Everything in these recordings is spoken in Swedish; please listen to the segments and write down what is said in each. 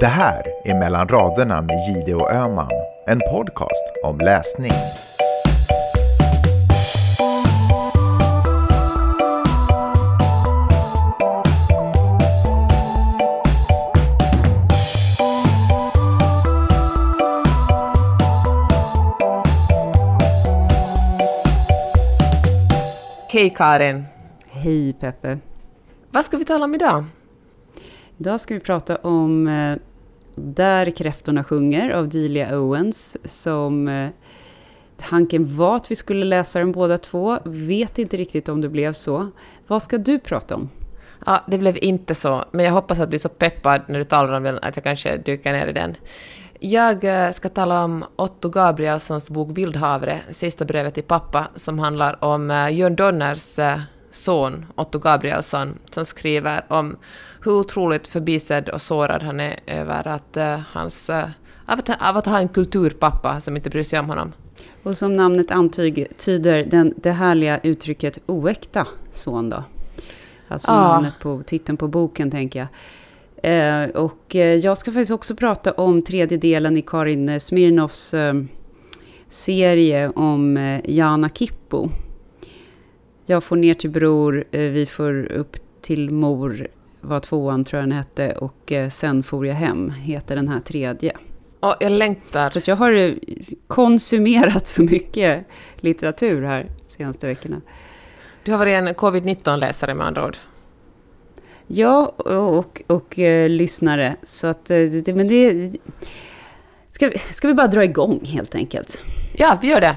Det här är Mellan raderna med Gide och Öman, en podcast om läsning. Hej Karin! Hej Peppe! Vad ska vi tala om idag? Idag ska vi prata om eh, där kräftorna sjunger av Delia Owens. Som eh, tanken var att vi skulle läsa den båda två. Vet inte riktigt om det blev så. Vad ska du prata om? Ja, det blev inte så, men jag hoppas att bli så peppad när du talar om den att jag kanske dyker ner i den. Jag eh, ska tala om Otto Gabrielssons bok Vildhavre, Sista brevet till pappa, som handlar om eh, Jörn Donners son Otto Gabrielsson, som skriver om hur otroligt förbisedd och sårad han är över att hans av att, av att ha en kulturpappa som inte bryr sig om honom. Och som namnet antyder, den, det härliga uttrycket oäkta son då? Alltså ja. namnet på titeln på boken, tänker jag. Eh, och eh, jag ska faktiskt också prata om tredje delen i Karin Smirnoffs eh, serie om eh, Jana Kippo. Jag får ner till bror, eh, vi får upp till mor, var tvåan tror jag den hette, och eh, sen får jag hem, heter den här tredje. Och jag längtar. Så jag har konsumerat så mycket litteratur här senaste veckorna. Du har varit en covid-19-läsare med andra ord. Ja, och, och, och eh, lyssnare. Så att, eh, det, men det... Ska vi, ska vi bara dra igång helt enkelt? Ja, vi gör det.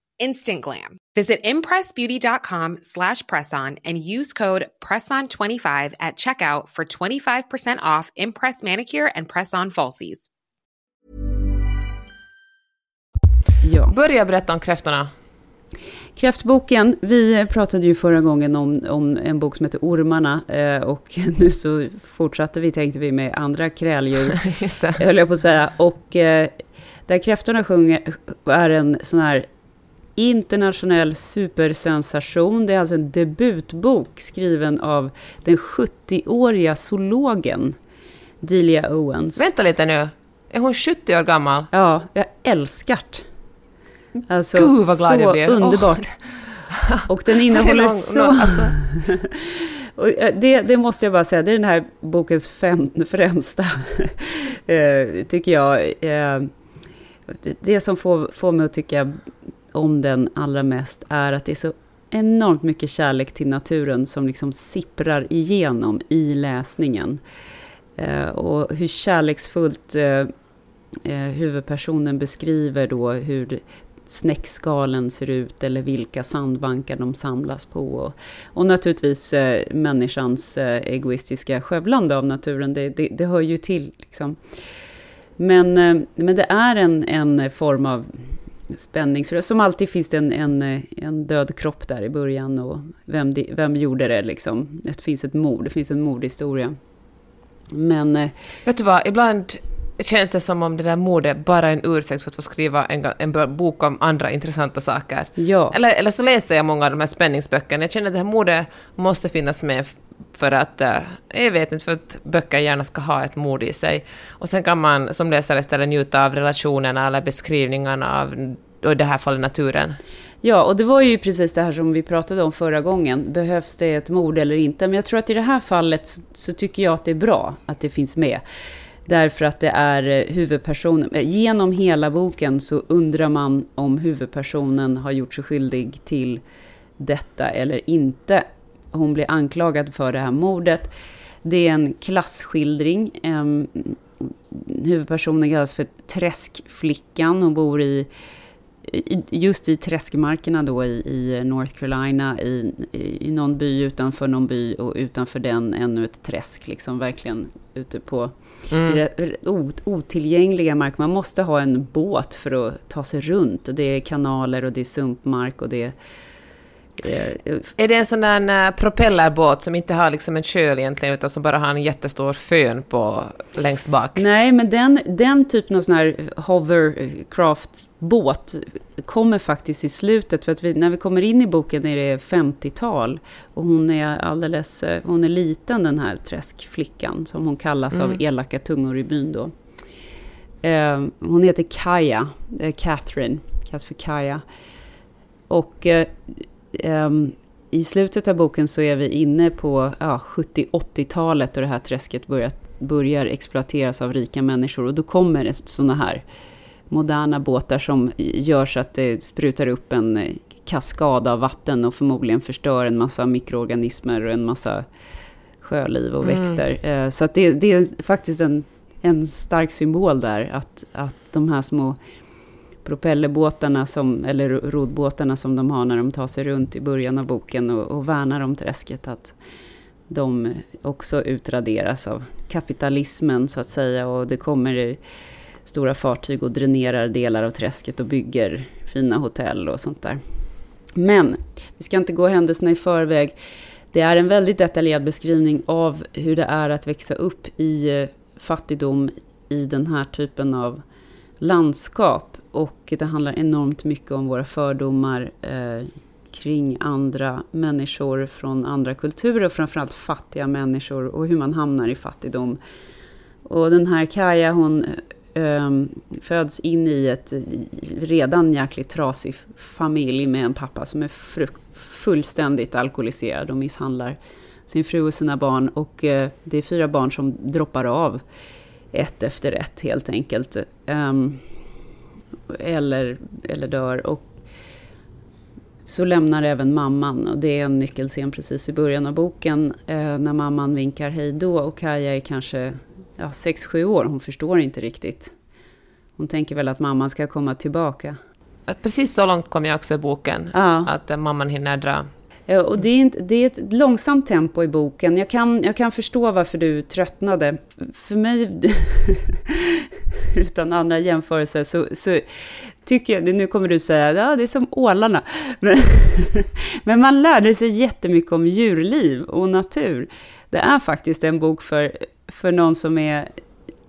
Instant glam. Visit impressbeauty.com slash presson and use code PRESSON25 at checkout for 25% off Impress Manicure and Press-On Falsies. Ja. Börja berätta om kräftorna. Kräftboken, vi pratade ju förra gången om, om en bok som heter Ormarna eh, och nu så fortsatte vi, tänkte vi, med andra kräldjur, Just det. höll jag på att säga. Och eh, där kräftorna sjunger är en sån här internationell supersensation. Det är alltså en debutbok skriven av den 70-åriga zoologen Delia Owens. Vänta lite nu, är hon 70 år gammal? Ja, jag älskar det. Alltså, Gud vad glad så jag blir. underbart. Oh. Och den innehåller lång, så... Alltså. och det, det, måste jag bara säga, det är den här bokens fem, främsta, eh, tycker jag. Eh, det som får, får mig att tycka om den allra mest är att det är så enormt mycket kärlek till naturen som liksom sipprar igenom i läsningen. Eh, och hur kärleksfullt eh, eh, huvudpersonen beskriver då hur snäckskalen ser ut eller vilka sandbankar de samlas på. Och, och naturligtvis eh, människans eh, egoistiska skövlande av naturen, det, det, det hör ju till. Liksom. Men, eh, men det är en, en form av spänning. Så som alltid finns det en, en, en död kropp där i början och vem, vem gjorde det liksom? Det finns ett mord, det finns en mordhistoria. Men... Eh, Vet du vad, ibland känns det som om det där mordet bara är en ursäkt för att få skriva en, en bok om andra intressanta saker. Ja. Eller, eller så läser jag många av de här spänningsböckerna. Jag känner att det här mordet måste finnas med för att, eh, jag vet inte, för att böcker gärna ska ha ett mord i sig. Och sen kan man som läsare istället njuta av relationerna eller beskrivningarna av, och i det här fallet naturen. Ja, och det var ju precis det här som vi pratade om förra gången. Behövs det ett mord eller inte? Men jag tror att i det här fallet så, så tycker jag att det är bra att det finns med Därför att det är eh, huvudpersonen. Eh, genom hela boken så undrar man om huvudpersonen har gjort sig skyldig till detta eller inte. Hon blir anklagad för det här mordet. Det är en klassskildring. Huvudpersonen kallas för Träskflickan. Hon bor i, just i träskmarkerna då i, i North Carolina, i, i någon by utanför någon by och utanför den ännu ett träsk, liksom verkligen ute på mm. otillgängliga mark. Man måste ha en båt för att ta sig runt. Och det är kanaler och det är sumpmark och det är är det en sån där eh, propellerbåt som inte har liksom en köl egentligen, utan som bara har en jättestor fön på längst bak? Nej, men den, den typen av sån här hovercraft-båt kommer faktiskt i slutet, för att vi, när vi kommer in i boken är det 50-tal. Och hon är alldeles, eh, hon är liten den här träskflickan, som hon kallas mm. av elaka tungor i byn då. Eh, hon heter Kaja, eh, Catherine, kallas för Kaja. Och eh, i slutet av boken så är vi inne på ja, 70-80-talet och det här träsket börjar, börjar exploateras av rika människor. Och då kommer det sådana här moderna båtar som gör så att det sprutar upp en eh, kaskad av vatten och förmodligen förstör en massa mikroorganismer och en massa sjöliv och mm. växter. Mm. Så det, det, är faktiskt en, en stark symbol där, att, att de här små propellerbåtarna, som, eller rodbåtarna som de har när de tar sig runt i början av boken och, och värnar om träsket, att de också utraderas av kapitalismen så att säga och det kommer stora fartyg och dränerar delar av träsket och bygger fina hotell och sånt där. Men vi ska inte gå händelserna i förväg. Det är en väldigt detaljerad beskrivning av hur det är att växa upp i eh, fattigdom i den här typen av landskap. Och det handlar enormt mycket om våra fördomar eh, kring andra människor från andra kulturer, och framförallt fattiga människor och hur man hamnar i fattigdom. Och den här Kaja, hon eh, föds in i ett redan jäkligt trasig familj med en pappa som är fullständigt alkoholiserad och misshandlar sin fru och sina barn. Och eh, det är fyra barn som droppar av ett efter ett helt enkelt. Um, eller, eller dör. Och så lämnar även mamman och det är en nyckelscen precis i början av boken eh, när mamman vinkar hej då och Kaja är kanske ja, 6-7 år, hon förstår inte riktigt. Hon tänker väl att mamman ska komma tillbaka. Precis så långt kom jag också i boken, ja. att mamman hinner dra Eh, och det är, inte, det är ett långsamt tempo i boken. Jag kan, jag kan förstå varför du tröttnade. För mig, utan andra jämförelser, så, så tycker jag, nu kommer du säga, att ja, det är som ålarna. Men, men man lärde sig jättemycket om djurliv och natur. Det är faktiskt en bok för, för någon som är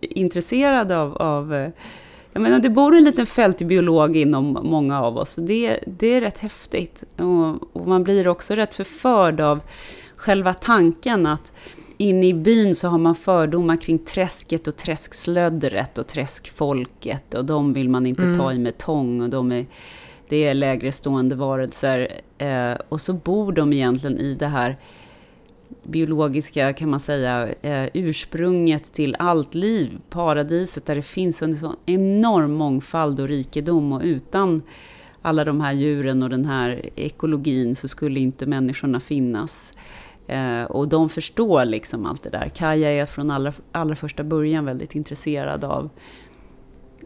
intresserad av, av eh, jag menar, det bor en liten fältbiolog inom många av oss. Och det, det är rätt häftigt. Och, och, man blir också rätt förförd av själva tanken att inne i byn så har man fördomar kring träsket och träskslöddret och träskfolket. Och de vill man inte mm. ta i med tång. Och de är, det är lägre stående varelser. Eh, och så bor de egentligen i det här biologiska, kan man säga, eh, ursprunget till allt liv, paradiset där det finns en sån enorm mångfald och rikedom och utan alla de här djuren och den här ekologin så skulle inte människorna finnas. Eh, och de förstår liksom allt det där. Kaja är från allra, allra första början väldigt intresserad av,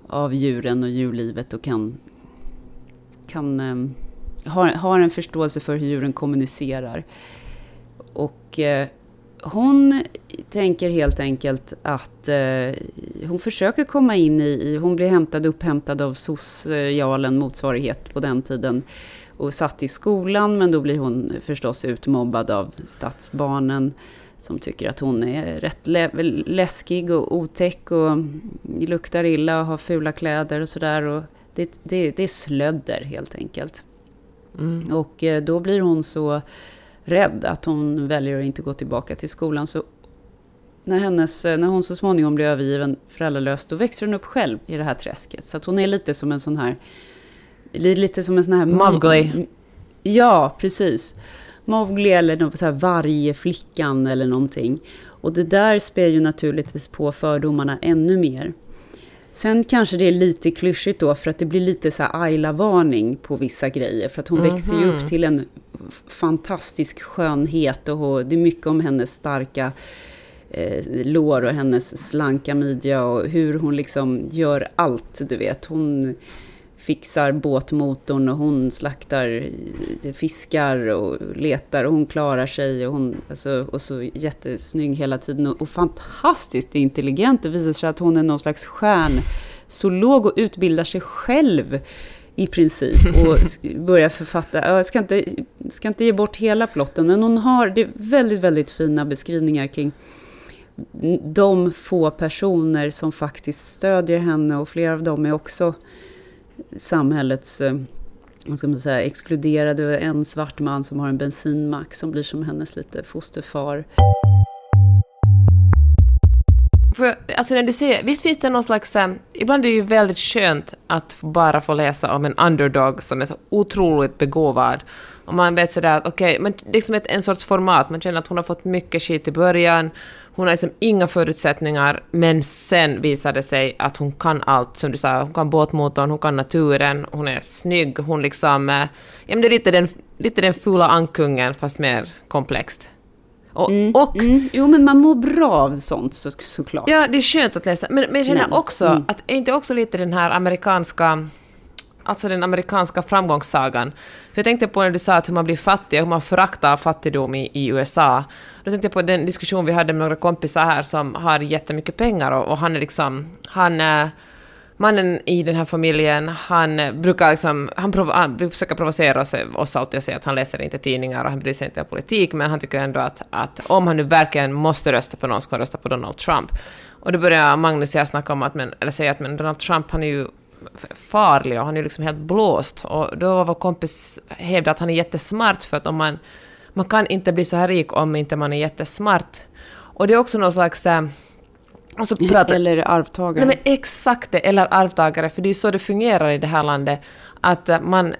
av djuren och djurlivet och kan, kan eh, har, har en förståelse för hur djuren kommunicerar. Och eh, hon tänker helt enkelt att eh, hon försöker komma in i, hon blir hämtad, upphämtad av socialen motsvarighet på den tiden och satt i skolan men då blir hon förstås utmobbad av stadsbarnen som tycker att hon är rätt lä läskig och otäck och luktar illa och har fula kläder och sådär. Det, det, det är slödder helt enkelt. Mm. Och eh, då blir hon så rädd att hon väljer att inte gå tillbaka till skolan. Så när, hennes, när hon så småningom blir övergiven föräldralös, då växer hon upp själv i det här träsket. Så att hon är lite som en sån här... Lite som en sån här... Mowgli. Ja, precis. Mowgli eller någon så här vargflickan eller någonting. Och det där spär ju naturligtvis på fördomarna ännu mer. Sen kanske det är lite klyschigt då, för att det blir lite så här Ayla-varning på vissa grejer. För att hon mm -hmm. växer ju upp till en fantastisk skönhet och det är mycket om hennes starka eh, lår och hennes slanka midja och hur hon liksom gör allt, du vet. Hon fixar båtmotorn och hon slaktar fiskar och letar och hon klarar sig och hon alltså, och så jättesnygg hela tiden och, och fantastiskt intelligent. Det visar sig att hon är någon slags stjärnzoolog och utbildar sig själv i princip och börjar författa. Jag ska inte, ska inte ge bort hela plotten, men hon har det väldigt, väldigt fina beskrivningar kring de få personer som faktiskt stödjer henne och flera av dem är också samhällets eh, vad ska man säga, exkluderade. En svart man som har en bensinmack som blir som hennes lite fosterfar. För, alltså när du säger, visst finns det någon slags... Äh, ibland är det ju väldigt skönt att bara få läsa om en underdog som är så otroligt begåvad. Och man vet sådär att okej, okay, men liksom ett, en sorts format, man känner att hon har fått mycket skit i början, hon har liksom inga förutsättningar, men sen visar det sig att hon kan allt, som du sa, hon kan båtmotorn, hon kan naturen, hon är snygg, hon liksom... Äh, ja, men det är lite den, lite den fula ankungen, fast mer komplext. Och, mm, och mm. Jo, men man mår bra av sånt så, såklart. Ja, det är skönt att läsa. Men, men jag känner men, också mm. att är inte också lite den här amerikanska alltså den amerikanska framgångssagan. För jag tänkte på när du sa att hur man blir fattig, hur man föraktar fattigdom i, i USA. Då tänkte jag på den diskussion vi hade med några kompisar här som har jättemycket pengar och, och han är liksom, han eh, mannen i den här familjen, han eh, brukar liksom, han, prov, han försöker provocera oss, oss alltid och säga att han läser inte tidningar och han bryr sig inte om politik, men han tycker ändå att, att om han nu verkligen måste rösta på någon ska han rösta på Donald Trump. Och då börjar Magnus och jag snacka om att, men, eller säga att men Donald Trump, han är ju farlig och han är liksom helt blåst. Och då var vår kompis hävdade att han är jättesmart för att om man, man kan inte bli så här rik om inte man är jättesmart. Och det är också någon slags äh, pratar, eller arvtagare. Nej, men exakt det, eller arvtagare, för det är ju så det fungerar i det här landet. Att äh, man,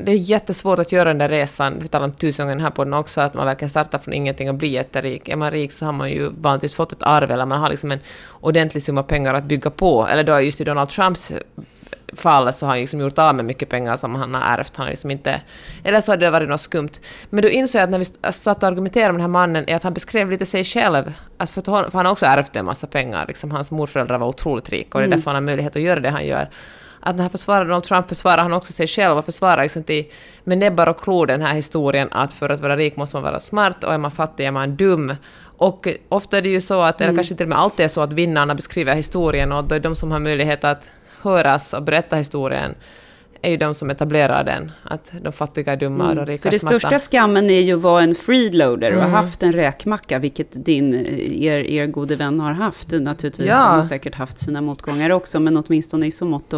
det är jättesvårt att göra den där resan, vi talar om tusen gånger här på den också, att man verkligen startar från ingenting och blir jätterik. Är man rik så har man ju vanligtvis fått ett arv, eller man har liksom en ordentlig summa pengar att bygga på. Eller då just i Donald Trumps fall så har han liksom gjort av med mycket pengar som han har ärvt. Han liksom inte, eller så har det varit något skumt. Men då insåg jag att när vi satt och argumenterade med den här mannen, är att han beskrev lite sig själv. Att för, för han har också ärvt en massa pengar. Liksom, hans morföräldrar var otroligt rika och det är mm. därför han har möjlighet att göra det han gör. Att när han försvarar Donald Trump försvarar han också sig själv och försvarar liksom till, med näbbar och klor den här historien att för att vara rik måste man vara smart och är man fattig är man dum. Och ofta är det ju så att, eller mm. kanske till och med alltid är så att vinnarna beskriver historien och då är de som har möjlighet att höras och berätta historien är ju de som etablerar den, att de fattiga är dumma mm. och de rika För det smarta. största skammen är ju att vara en freeloader och mm. ha haft en räkmacka, vilket din, er, er gode vän har haft naturligtvis. Ja. Han har säkert haft sina motgångar också, men åtminstone i så mått.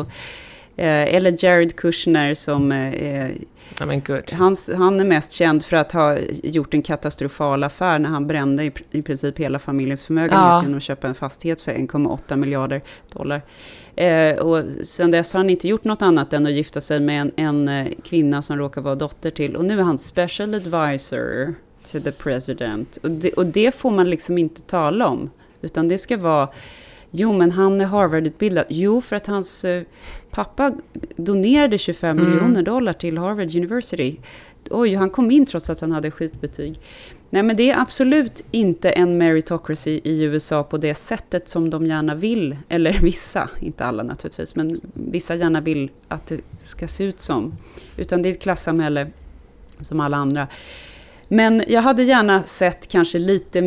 Eh, eller Jared Kushner som... Eh, Ja, Hans, han är mest känd för att ha gjort en katastrofal affär när han brände i, i princip hela familjens förmögenhet ja. genom att köpa en fastighet för 1,8 miljarder dollar. Eh, och sen dess har han inte gjort något annat än att gifta sig med en, en eh, kvinna som råkar vara dotter till. Och nu är han special advisor to the president. Och det, och det får man liksom inte tala om. Utan det ska vara Jo, men han är Harvard-utbildad. Jo, för att hans eh, pappa donerade 25 mm. miljoner dollar till Harvard University. Oj, han kom in trots att han hade skitbetyg. Nej, men det är absolut inte en meritocracy i USA på det sättet som de gärna vill, eller vissa, inte alla naturligtvis, men vissa gärna vill att det ska se ut som. Utan det är ett klassamhälle som alla andra. Men jag hade gärna sett kanske lite...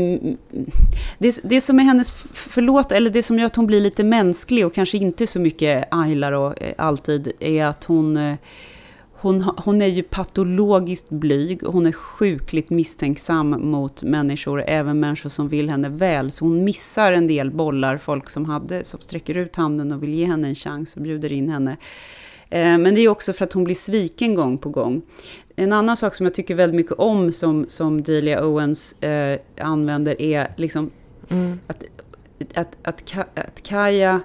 Det, det som är hennes förlåt, eller det som gör att hon blir lite mänsklig och kanske inte så mycket Aylar och eh, alltid, är att hon eh, hon, hon är ju patologiskt blyg hon är sjukligt misstänksam mot människor, även människor som vill henne väl. Så hon missar en del bollar, folk som, hade, som sträcker ut handen och vill ge henne en chans och bjuder in henne. Eh, men det är också för att hon blir sviken gång på gång. En annan sak som jag tycker väldigt mycket om som, som Delia Owens eh, använder är liksom mm. att, att, att, att Kaja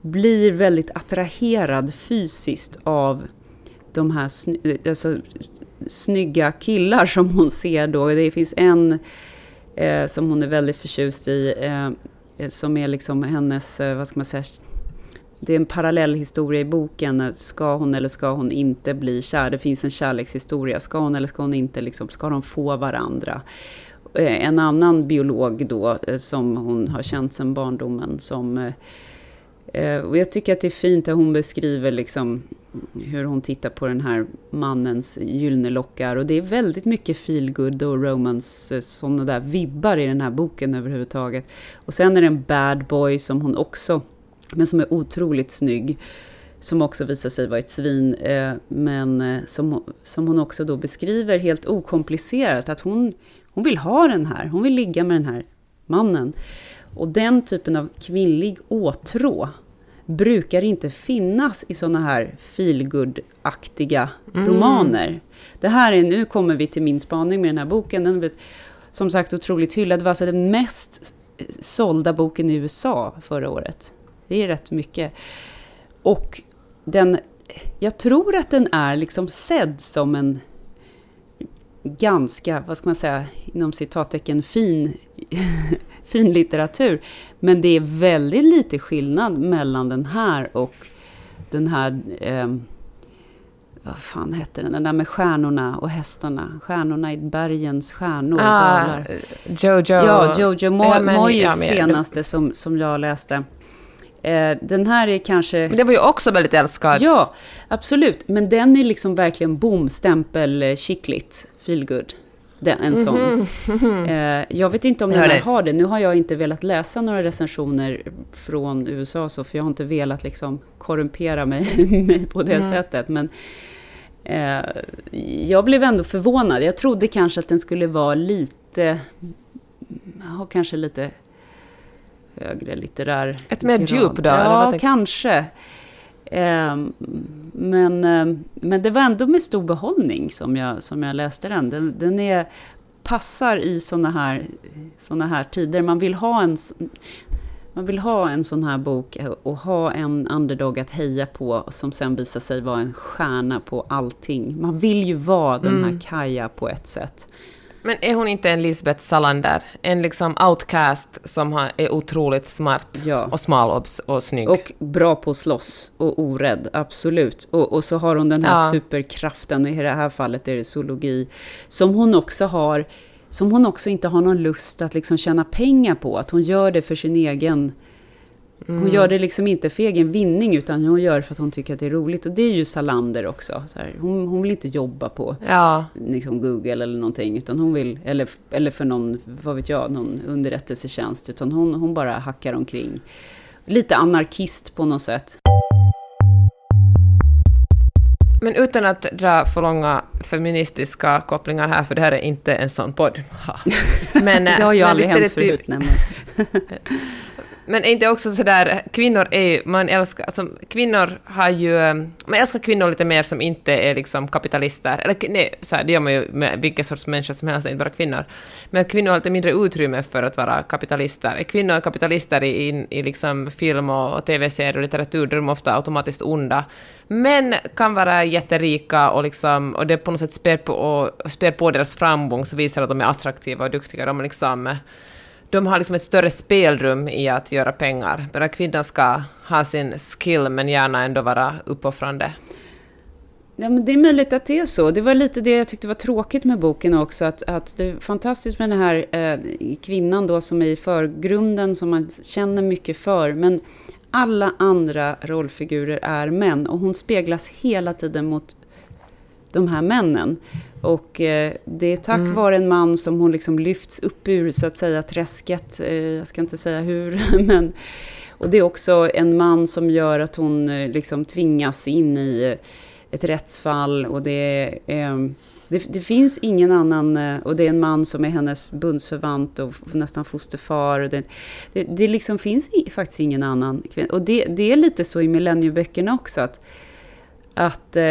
blir väldigt attraherad fysiskt av de här sny alltså, snygga killar som hon ser då. Det finns en eh, som hon är väldigt förtjust i. Eh, som är liksom hennes, eh, vad ska man säga, det är en parallell historia i boken. Ska hon eller ska hon inte bli kär? Det finns en kärlekshistoria. Ska hon eller ska hon inte, liksom, ska de få varandra? Eh, en annan biolog då, eh, som hon har känt sedan barndomen, som eh, och jag tycker att det är fint att hon beskriver liksom hur hon tittar på den här mannens gyllene lockar. Och det är väldigt mycket feelgood och romance, sådana där vibbar i den här boken överhuvudtaget. Och sen är det en bad boy som hon också, men som är otroligt snygg. Som också visar sig vara ett svin, eh, men som, som hon också då beskriver helt okomplicerat att hon, hon vill ha den här, hon vill ligga med den här mannen. Och den typen av kvinnlig åtrå brukar inte finnas i sådana här feelgood-aktiga mm. romaner. Det här är, nu kommer vi till min spaning med den här boken. Den är som sagt otroligt hyllad. Det var alltså den mest sålda boken i USA förra året. Det är rätt mycket. Och den, jag tror att den är liksom sedd som en ganska, vad ska man säga, inom citattecken fin fin litteratur. Men det är väldigt lite skillnad mellan den här och den här... Eh, vad fan hette den? Den där med stjärnorna och hästarna. Stjärnorna i bergens stjärnor. Ah, Jojo. Ja, Jojo Mo Moyes senaste som, som jag läste. Eh, den här är kanske... Men det var ju också väldigt älskad. Ja, absolut. Men den är liksom verkligen boomstämpel, chickligt, feelgood den, en sån. Mm -hmm. jag vet inte om den här har det. Nu har jag inte velat läsa några recensioner från USA, så, för jag har inte velat liksom korrumpera mig, på det mm. sättet. Men eh, jag blev ändå förvånad. Jag trodde kanske att den skulle vara lite, ha kanske lite högre litterär Ett mer djup då? Ja, kanske. Ehm, men, ehm, men det var ändå med stor behållning som jag, som jag läste den. Den, den är, passar i såna här, såna här tider. Man vill ha en man vill ha en sån här bok och ha en underdog att heja på som sen visar sig vara en stjärna på allting. Man vill ju vara den här mm. Kaja på ett sätt. Men är hon inte en Lisbeth Salander? En liksom outcast som har, är otroligt smart ja. och smal och, och snygg. Och bra på att slåss och orädd, absolut. Och, och så har hon den här ja. superkraften, i det här fallet är det zoologi, som hon också har, som hon också inte har någon lust att liksom tjäna pengar på. Att hon gör det för sin egen hon mm. gör det liksom inte för egen vinning, utan hon gör det för att hon tycker att det är roligt. Och det är ju Salander också. Hon, hon, vill inte jobba på ja. liksom Google eller någonting, utan hon vill, eller, eller för någon, vad vet jag, någon underrättelsetjänst, utan hon, hon bara hackar omkring. Lite anarkist på något sätt. Men utan att dra för långa feministiska kopplingar här, för det här är inte en sån podd. Men, det har ju aldrig hänt typ- förut, nämligen. Men är inte också sådär, kvinnor är ju, man älskar, alltså kvinnor har ju, um, man älskar kvinnor lite mer som inte är liksom kapitalister, eller nej, så här, det gör man ju med vilken sorts människa som helst, inte bara kvinnor. Men kvinnor har lite mindre utrymme för att vara kapitalister. Är kvinnor kapitalister i, i, i liksom film och, och tv-serier och litteratur, då är de ofta automatiskt onda. Män kan vara jätterika och, liksom, och det på något sätt spär på, och, spär på deras framgång, så visar att de är attraktiva och duktiga. De liksom de har liksom ett större spelrum i att göra pengar. Medan kvinnan ska ha sin skill men gärna ändå vara uppoffrande. Ja, men det är möjligt att det är så. Det var lite det jag tyckte var tråkigt med boken också. Att, att det är fantastiskt med den här eh, kvinnan då som är i förgrunden, som man känner mycket för. Men alla andra rollfigurer är män och hon speglas hela tiden mot de här männen. Och eh, det är tack mm. vare en man som hon liksom lyfts upp ur, så att säga, träsket. Eh, jag ska inte säga hur, men... Och det är också en man som gör att hon eh, liksom tvingas in i ett rättsfall. Och det, är, det, det, finns ingen annan, och det är en man som är hennes bundsförvant och nästan fosterfar. Och det, det, det liksom finns faktiskt ingen annan kvinna. Och det, det är lite så i millennieböckerna också, att att eh,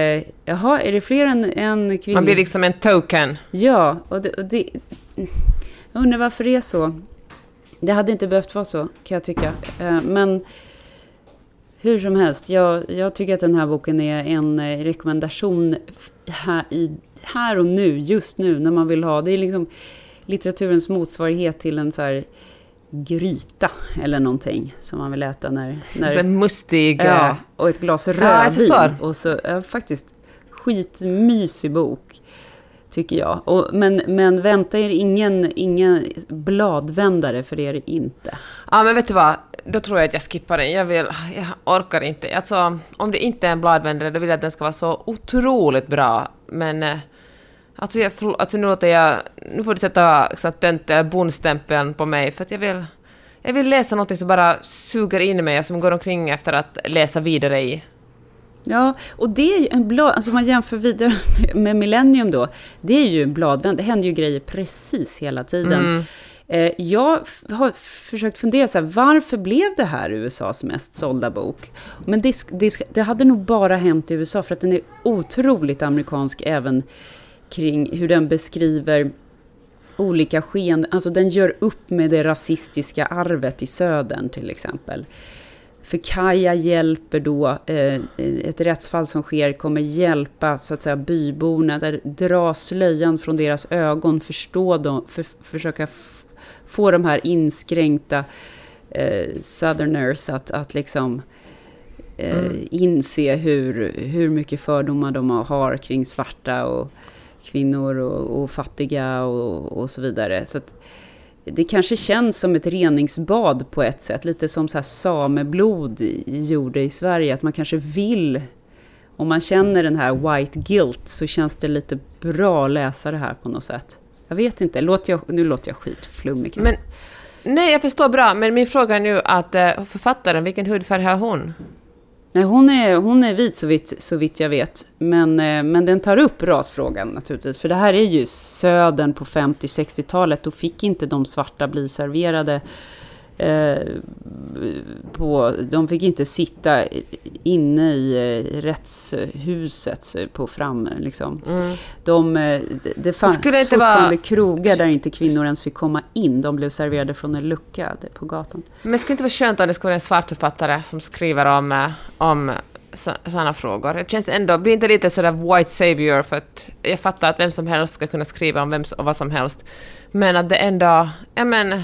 jaha, är det fler än en kvinna? Man blir liksom en token. Ja, och det, och det, jag undrar varför det är så. Det hade inte behövt vara så, kan jag tycka. Eh, men hur som helst, jag, jag tycker att den här boken är en eh, rekommendation här, i, här och nu, just nu, när man vill ha. Det är liksom litteraturens motsvarighet till en så här gryta eller någonting som man vill äta när... när Så mustig... ja, eh, och ett glas rödvin. förstår. och så, ja, faktiskt, skitmysig bok. Tycker jag. Och, men, men vänta er ingen, ingen bladvändare, för det är det inte. Ja, men vet du vad? Då tror jag att jag skippar den. Jag, vill, jag orkar inte. Alltså, om det inte är en bladvändare, då vill jag att den ska vara så otroligt bra. Men... Alltså, jag, förl- alltså nu låter jag... Nu får du sätta så att tönt eller bondstämpeln på mig, för att jag vill... Jag vill läsa något som bara suger in mig och som går omkring efter att läsa vidare i. Ja, och det är ju en blad... Alltså om man jämför vidare med Millennium då. Det är ju en bladvänd. Det händer ju grejer precis hela tiden. Eh, jag har försökt fundera så här, varför blev det här USAs mest sålda bok? Men det, det, det hade nog bara hänt i USA, för att den är otroligt amerikansk även kring hur den beskriver olika skeenden. Alltså den gör upp med det rasistiska arvet i södern till exempel. För Kaja hjälper då, eh, ett rättsfall som sker kommer hjälpa så att säga byborna, där dra slöjan från deras ögon, förstå dem, för, försöka få de här inskränkta eh, southerners att, att liksom eh, inse hur, hur mycket fördomar de har kring svarta och kvinnor och, och fattiga och, och så vidare. Så att, det kanske känns som ett reningsbad på ett sätt, lite som så här sameblod gjorde i Sverige, att man kanske vill, om man känner den här white guilt, så känns det lite bra att läsa det här på något sätt. Jag vet inte, låter jag, nu låter jag skitflummig kanske. Men... Nej, jag förstår bra, men min fråga är nu att eh, författaren, vilken hudfärg har hon? Nej, hon är, hon är vit så vitt, så vitt jag vet. Men, eh, men den tar upp rasfrågan naturligtvis. För det här är ju södern på 50-60-talet. Då fick inte de svarta bli serverade. Eh, på, de fick inte sitta inne i eh, rättshuset eh, på fram. Liksom. De, eh, det- fanns fortfarande vara- krogar där inte kvinnor ens fick komma in. De blev serverade från en lucka på gatan. Men det skulle inte vara skönt om det skulle vara en svart författare som skriver om, om sådana frågor? Det känns ändå, blir inte lite sådär white savior för att jag fattar att vem som helst ska kunna skriva om vem och vad som helst. Men att det ändå, ja men,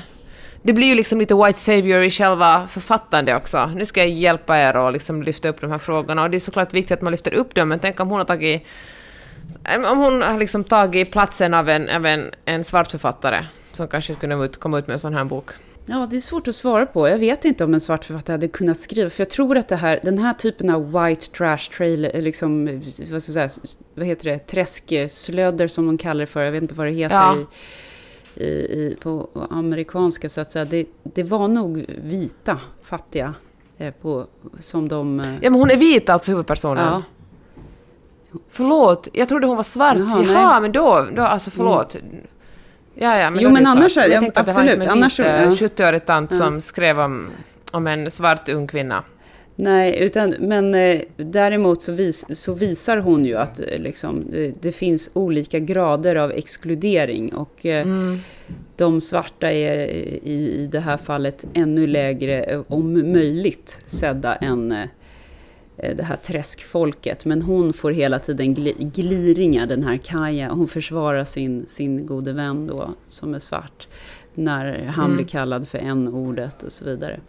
det blir ju liksom lite white savior i själva författandet också. Nu ska jag hjälpa er och liksom lyfta upp de här frågorna och det är såklart viktigt att man lyfter upp dem, men tänk om hon har tagit om hon har liksom tagit platsen av en, av en, en svart författare som kanske skulle komma ut, med en sån här bok. Ja, det är svårt att svara på. Jag vet inte om en svart författare hade kunnat skriva, för jag tror att det här, den här typen av white trash trailer, liksom, vad, ska jag säga, vad heter det, träskslödder som de kallar det för, jag vet inte vad det heter Ja. i, i, i, på amerikanska så att säga. Det, det var nog vita, fattiga, eh, på, som de... eh, Ja, men hon är vit alltså, huvudpersonen. Ja. Förlåt, jag trodde hon var svart. Jaha, Jaha, men då, då alltså förlåt. Ja, ja, men Jo, men annars är det- Jag tänkte att det var absolut, som en annars ja. 70-årig tant Ja. som skrev om, om en svart ung kvinna. Nej, utan, men eh, däremot så, vis, så visar hon ju att eh, liksom, det, det finns olika grader av exkludering. Och eh, de svarta är i, i det här fallet ännu lägre, eh, om möjligt, sedda än eh, det här träskfolket. Men hon får hela tiden gli, gliringar, den här Kaja. Hon försvarar sin, sin gode vän då, som är svart. När han blir kallad för n-ordet och så vidare.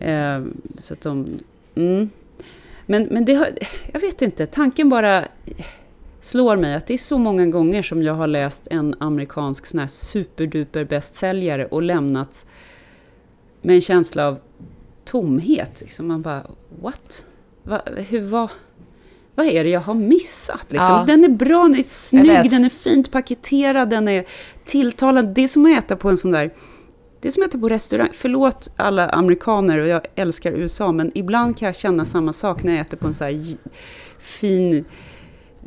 Eh, så att de... Mm. Men, men det har, jag vet inte, tanken bara slår mig att det är så många gånger som jag har läst en amerikansk sån här superduper bästsäljare och lämnat med en känsla av tomhet. Liksom man bara, what? Va, hur, vad, vad är det jag har missat? Liksom? Ja. Den är bra, den är snygg, den är fint paketerad, den är tilltalande. Det är som att äta på en sån där det är som att äta på restaurang. Förlåt alla amerikaner och jag älskar USA, men ibland kan jag känna samma sak när jag äter på en så här fin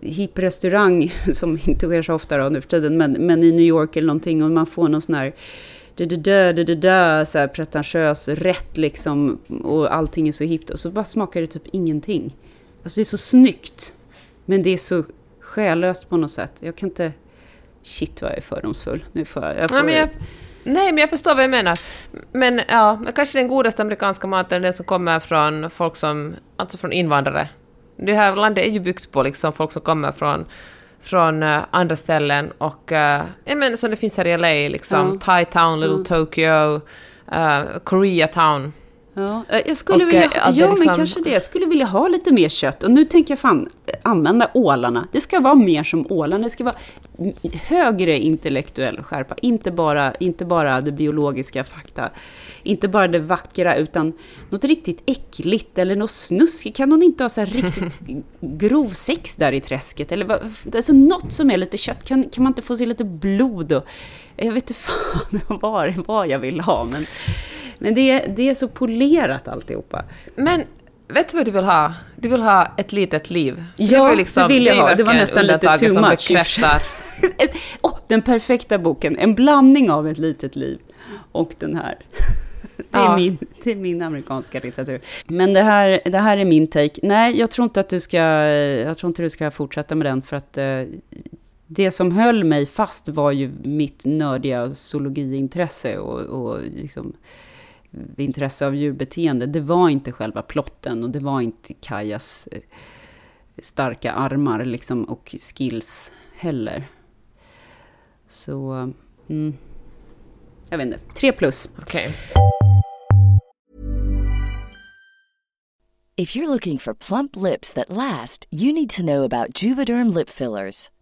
hipp restaurang, som inte sker så ofta då nu för tiden, men, men i New York eller någonting och man får någon sån här det det dö, det det dö, så här pretentiös rätt liksom och allting är så hippt och så bara smakar det typ ingenting. Alltså det är så snyggt, men det är så själlöst på något sätt. Jag kan inte... Shit vad jag är fördomsfull. Nu får jag... jag får, Nej, men jag, nej, men jag förstår vad jag menar. Men ja, kanske den godaste amerikanska maten är den som kommer från folk som, alltså från invandrare. Det här landet är ju byggt på liksom folk som kommer från, från uh, andra ställen och uh, ja, men, som det finns här i LA, liksom Ja. Thai Town, Little Mm. Tokyo, uh, Korea Town. Ja, eh, jag skulle Och, vilja, eh, ja, det liksom- men kanske det. Jag skulle vilja ha lite mer kött. Och nu tänker jag fan eh, använda ålarna. Det ska vara mer som ålarna. Det ska vara högre intellektuell skärpa. Inte bara, inte bara det biologiska fakta. Inte bara det vackra, utan något riktigt äckligt eller något snusk. Kan någon inte ha så här riktigt grov sex där i träsket? Eller vad, alltså något som är lite kött. Kan, kan man inte få se lite blod? Och, jag vet inte fan vad, vad jag vill ha, men, men det, är- det är så polerat alltihopa. Men vet du vad du vill ha? Du vill ha ett litet liv. Ja, var ju det vill jag ha. Det var nästan lite too much. Åh, den perfekta boken, en blandning av ett litet liv och den här. Det är, Ja. min, det är min amerikanska litteratur. Men det här, det här är min take. Nej, jag tror inte att du ska, jag tror inte du ska fortsätta med den för att eh, det som höll mig fast var ju mitt nördiga zoologiintresse och, och liksom, intresse av djurbeteende. Det var inte själva plotten och det var inte Kajas eh, starka armar liksom, och skills heller. Så, mm, jag vet inte, tre plus. Okej. If you're looking for plump lips that last, you need to know about Juvederm lip fillers.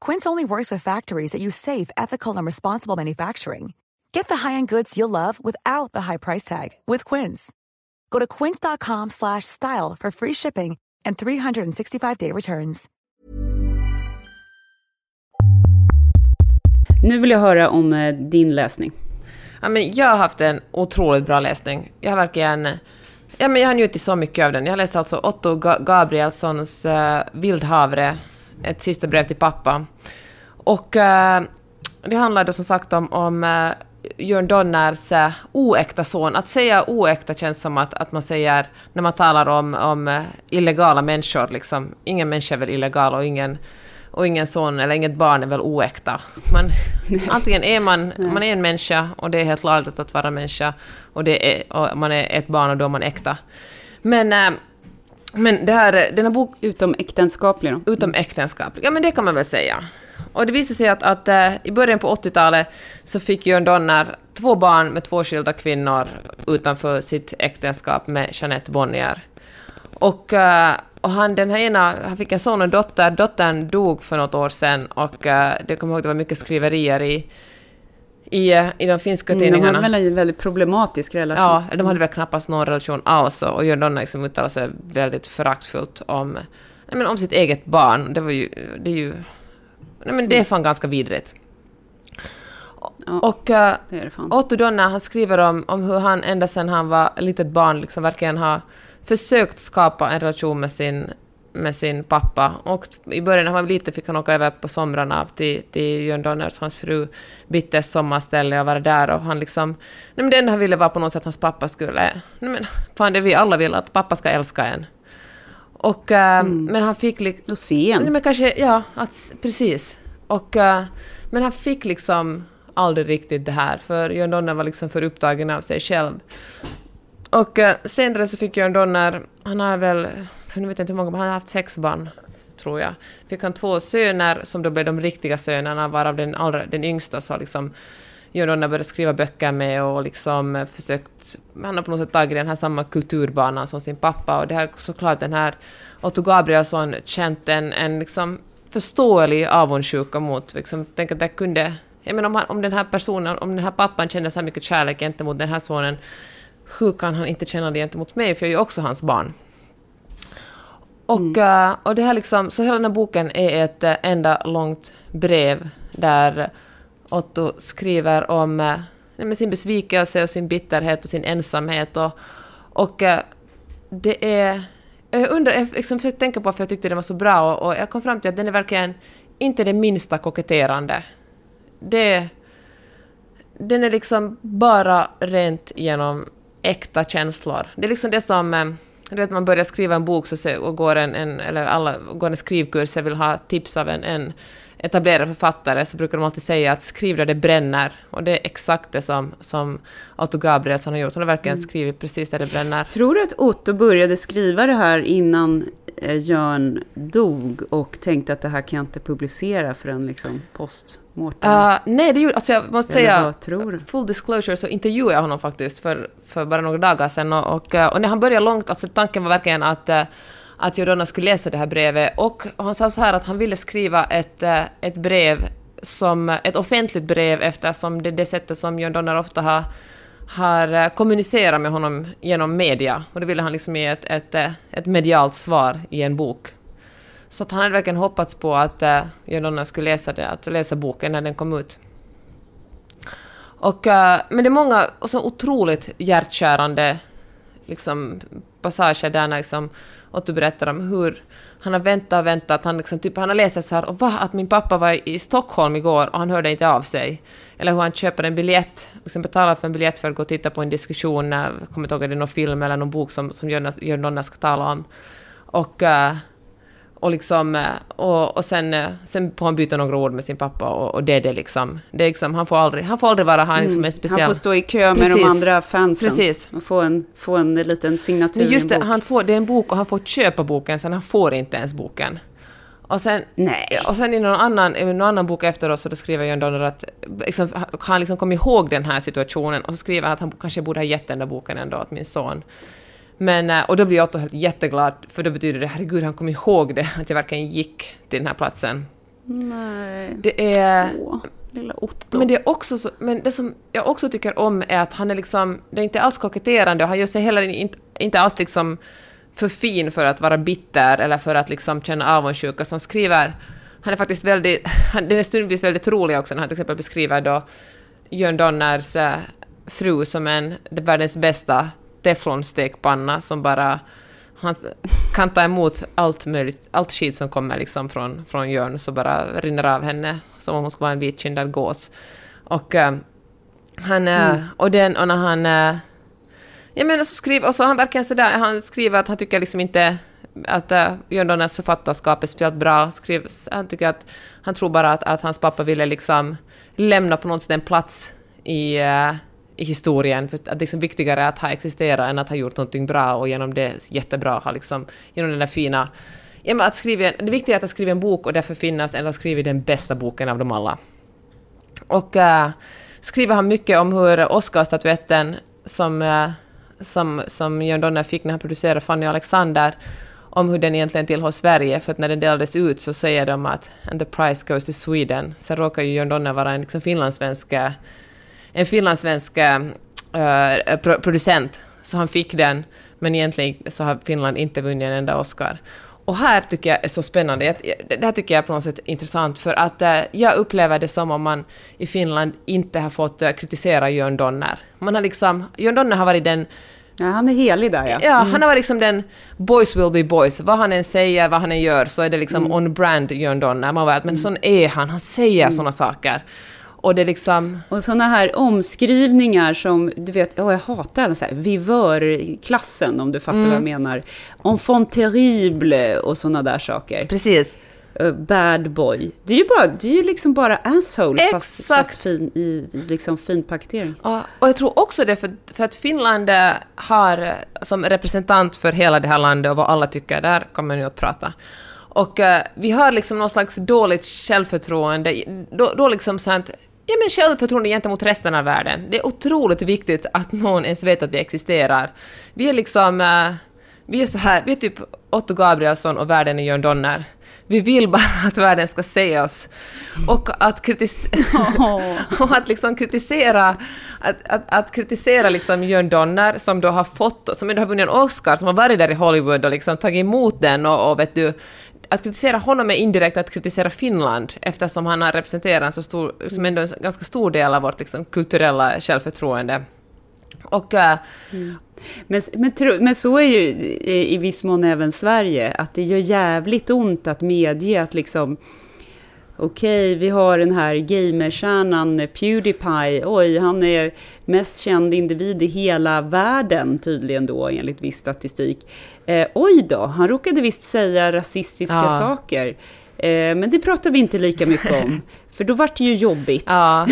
Quince only works with factories that use safe, ethical, and responsible manufacturing. Get the high-end goods you'll love without the high price tag with Quince. Go to quince.com slash style for free shipping and 365-day returns. Nu vill jag höra om eh, din läsning. Ja, men jag har haft en otroligt bra läsning. Jag har verkligen... Ja, men jag har njutit så mycket av den. Jag har läst alltså Otto Ga- Gabrielssons uh, Vildhavre, ett sista brev till pappa. Och eh, det handlar då som sagt om, om uh, Jörn Donners uh, oäkta son. Att säga oäkta känns som att, att man säger när man talar om, om eh, illegala människor. Liksom. Ingen människa är väl illegal och ingen, och ingen son eller inget barn är väl oäkta. Man, antingen är man, man är en människa och det är helt lagligt att vara människa och, det är, och man är ett barn och då är man äkta. Men, eh, men det här, den här bok, Utom äktenskaplig då? utom äktenskap. Ja, men det kan man väl säga. Och det visade sig att, att eh, i början på 80-talet så fick Jörn Donner två barn med två skilda kvinnor utanför sitt äktenskap med Jeanette Bonnier. Och, eh, och han, den här ena, han fick en son och en dotter. Dottern dog för något år sedan och eh, det kommer ihåg det var mycket skriverier i, i, i de finska Mm, De tidningarna. har väl en väldigt problematisk relation? Ja, de hade väl knappast någon relation alls och Jörn liksom uttalade sig väldigt föraktfullt om, nej men om sitt eget barn. Det var ju, det är ju, nej men det är fan ganska vidrigt. Ja, Och eh, det är det. Otto Donner, han skriver om, om hur han ända sedan han var litet barn liksom verkligen har försökt skapa en relation med sin, med sin pappa. Och i början när han var liten fick han åka över på somrarna till, till Jörn Donners, hans fru, Bittes sommarställe och vara där. Och han liksom... Nej, men det enda han ville var på något sätt att hans pappa skulle... Nej, men fan, det vi alla vill, att pappa ska älska en. Och, äh, mm. Men han fick liksom... Och se en. Men kanske, ja, att, precis. Och, äh, men han fick liksom aldrig riktigt det här, för Jörn Donner var liksom för upptagen av sig själv. Och äh, senare så fick Jörn Donner, han har väl, nu vet jag inte hur många, men han har haft sex barn, tror jag. Fick han två söner som då blev de riktiga sönerna, varav den, allra, den yngsta så liksom Jonna började skriva böcker med och liksom eh, försökt, han har på något sätt tagit den här samma kulturbanan som sin pappa och det har såklart den här Otto Gabrielsson känt en, en liksom förståelig avundsjuka mot, liksom, tänk att det kunde jag menar om, han, om den här personen, om den här pappan känner så här mycket kärlek gentemot den här sonen, hur kan han inte känna det gentemot mig, för jag är ju också hans barn. Och, mm. uh, och det här liksom, så hela den här boken är ett uh, enda långt brev där Otto skriver om uh, sin besvikelse och sin bitterhet och sin ensamhet. Och, och det är... Jag undrar, jag liksom försökte tänka på varför jag tyckte den var så bra och, och jag kom fram till att den är verkligen inte det minsta koketterande det... Den är liksom bara rent genom äkta känslor. Det är liksom det som... Du vet, man börjar skriva en bok så, och går en, en, eller alla går en skrivkurs och vill ha tips av en, en etablerad författare så brukar de alltid säga att skriv där det bränner. Och det är exakt det som, som Otto Gabrielsson har gjort. Hon har verkligen mm. skrivit precis där det bränner. Tror du att Otto började skriva det här innan eh, Jörn dog och tänkte att det här kan jag inte publicera förrän liksom post Uh, nej, det gjorde, alltså jag måste säga, full disclosure, så intervjuade jag honom faktiskt för, för bara några dagar sedan. Och, och, och när han började långt, alltså tanken var verkligen att, eh, att Jordana skulle läsa det här brevet. Och, han sa så här att han ville skriva ett, eh, ett brev, som, ett offentligt brev eftersom det är det sättet som John Donner ofta har, har kommunicerat med honom genom media. Och då ville han liksom ge ett, ett, ett medialt svar i en bok. Så att han hade verkligen hoppats på att äh, Jonna skulle läsa, det, att läsa boken när den kom ut. Och, äh, men det är många och så otroligt hjärtkärande liksom, passager där när liksom, Otto berättar om hur han har väntat och väntat. Han, liksom, typ, han har läst så här, och va, att min pappa var i Stockholm igår och han hörde inte av sig. Eller hur han köper en biljett, liksom betalar för en biljett för att gå och titta på en diskussion, eh, jag kommer inte ihåg om det är någon film eller någon bok som, som Jörn Donna ska tala om. Och, uh, och, liksom, eh, och, och sen, eh, sen får han byta några ord med sin pappa och, och det är det liksom. Det är liksom han, får aldrig, han får aldrig vara han liksom mm. en speciell... Han får stå i kö med Precis. de andra fansen. Precis. Och få en, få en liten signatur Men just det, han får, det är en bok och han får köpa boken, sen han får inte ens boken. Och sen, Nej. och sen i någon annan, i någon annan bok efteråt så då skriver John Donner att liksom, han liksom kom ihåg den här situationen och så skriver han att han kanske borde ha gett den där boken ändå åt min son. Men, eh, och då blir Otto helt jätteglad, för då betyder det herregud, han kom ihåg det, att jag verkligen gick till den här platsen. Nej. Det är... Åh, lilla Otto. Men det är också så, men det som jag också tycker om är att han är liksom, det är inte alls koketterande och han gör sig heller inte, inte alls liksom för fin för att vara bitter eller för att liksom känna avundsjuka som skriver. Han är faktiskt väldigt, han, den är stundvis väldigt rolig också när han till exempel beskriver då Jörn Donners äh, fru som en världens bästa teflonstekpanna som bara han kan ta emot allt möjligt, allt skit som kommer liksom från, från Jörn, så bara rinner av henne som om hon skulle vara en vitkindad gås. Och uh, han, uh, mm. och, den, och när han... Uh, jag menar så skriver, och så han verkligen sådär, han skriver att han tycker liksom inte att uh, Jörn Donners författarskap är speciellt bra. Skriv, han tycker att, han tror bara att, att hans pappa ville liksom lämna på något sätt en plats i, uh, i historien. För att det är liksom viktigare att ha existerat än att ha gjort någonting bra och genom det jättebra ha liksom, genom den där fina... Ja, att skriva, det viktiga är att skriva en bok och därför finnas eller att skriva den bästa boken av dem alla. Och eh, uh, skriver han mycket om hur Oscarsstatyetten som, uh, som, som Jörn Donner fick när han producerade Fanny och Alexander, om hur den egentligen tillhör Sverige, för att när den delades ut så säger de att “and the price goes to Sweden”. Sen råkar ju Jörn Donner vara en liksom finlandssvensk en finlandssvensk äh, producent, så han fick den, men egentligen så har Finland inte vunnit en enda Oscar. Och här tycker jag är så spännande, det här tycker jag är på något sätt intressant, för att äh, jag upplever det som om man i Finland inte har fått kritisera Jörn Donner. Man har liksom, Jörn Donner har varit den Ja, han är helig där ja. Ja, han har varit liksom den boys will be boys. Vad han än säger, vad han än gör, så är det liksom on brand Jörn Donner. Man var men sån är han, han säger såna saker. Och det liksom... Och sådana här omskrivningar som, du vet, oh, jag hatar alla så här, vivör-klassen om du fattar vad jag menar. Enfant terrible och sådana där saker. Precis. Uh, bad boy. Det är ju bara, det är ju liksom bara asshole fast, Exakt. fast fin, i, liksom fin paketering. Ja, och jag tror också det för, för att Finland eh, har eh, som representant för hela det här landet och vad alla tycker, där kommer nu att prata. Och eh, vi har liksom någon slags dåligt självförtroende, då, då liksom sånt Ja men självförtroende gentemot resten av världen. Det är otroligt viktigt att någon ens vet att vi existerar. Vi är liksom... eh, vi är så här, vi är typ Otto Gabrielsson och världen är Jörn Donner. Vi vill bara att världen ska se oss. Och att, kritis och att liksom kritisera, att, att, att kritisera liksom Jörn Donner som då har fått, som ändå har vunnit en Oscar, som har varit där i Hollywood och liksom tagit emot den och, och vet du, att kritisera honom är indirekt att kritisera Finland eftersom han har representerat en så stor, som ändå en ganska stor del av vårt liksom, kulturella självförtroende. Och, eh, mm. Men, men, tro, men så är ju i, i viss mån även Sverige, att det gör jävligt ont att medge att liksom Okej, vi har den här gamerstjärnan Pewdiepie. Oj, han är mest känd individ i hela världen tydligen då, enligt viss statistik. Eh, oj då, han råkade visst säga rasistiska Ja. saker. Eh, men det pratar vi inte lika mycket om, för då vart det ju jobbigt. ja,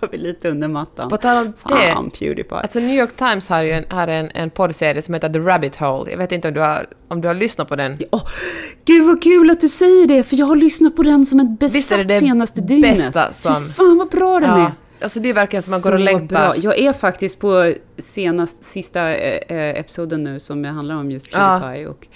Sopar vi lite under mattan. på tal om det, Fan, Pewdiepie. Alltså New York Times har ju en, har en, en poddserie som heter The Rabbit Hole. Jag vet inte om du har, om du har lyssnat på den? Åh, gud vad kul att du säger det, för jag har lyssnat på den som en är besatt det senaste dygnet. bästa som- Fy fan vad bra den är. Ja, alltså det är verkligen som man går och längtar. bra. Jag är faktiskt på senast, sista eh, eh, episoden nu som handlar om just Ja. Pewdiepie. Och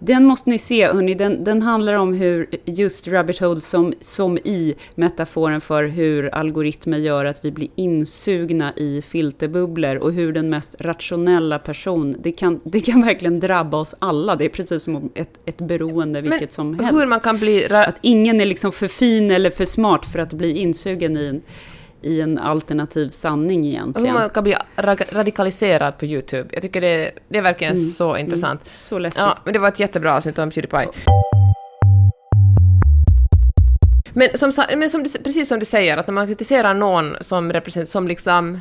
den måste ni se, hörni. Den, den handlar om hur just Rabbit Hole som, som i metaforen för hur algoritmer gör att vi blir insugna i filterbubblor och hur den mest rationella person, det kan, det kan verkligen drabba oss alla. Det är precis som ett, ett beroende vilket som helst. hur man kan bli... Att ingen är liksom för fin eller för smart för att bli insugen i en, i en alternativ sanning hur egentligen. man kan bli ra- radikaliserad på YouTube. Jag tycker det, det är verkligen så intressant. Så läskigt. Ja, men det var ett jättebra avsnitt om Pewdiepie. Men, som, men som precis som du säger, att när man kritiserar någon som, represent, som liksom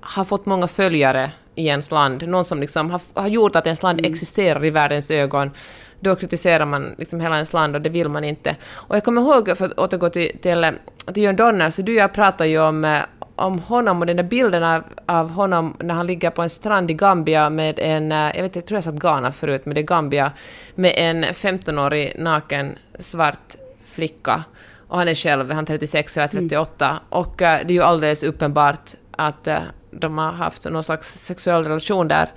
har fått många följare i ens land, någon som liksom har, har gjort att ens land existerar i världens ögon, då kritiserar man liksom hela ens land och det vill man inte. Och jag kommer ihåg, för att återgå till, till, till Jörn Donner, så du och jag pratade ju om, eh, om honom och den där bilden av, av honom när han ligger på en strand i Gambia med en, eh, jag vet inte, jag tror jag sagt Ghana förut, men det är Gambia, med en 15-årig naken svart flicka. Och han är själv, han är 36 eller 38. Och eh, det är ju alldeles uppenbart att de har haft någon slags sexuell relation där.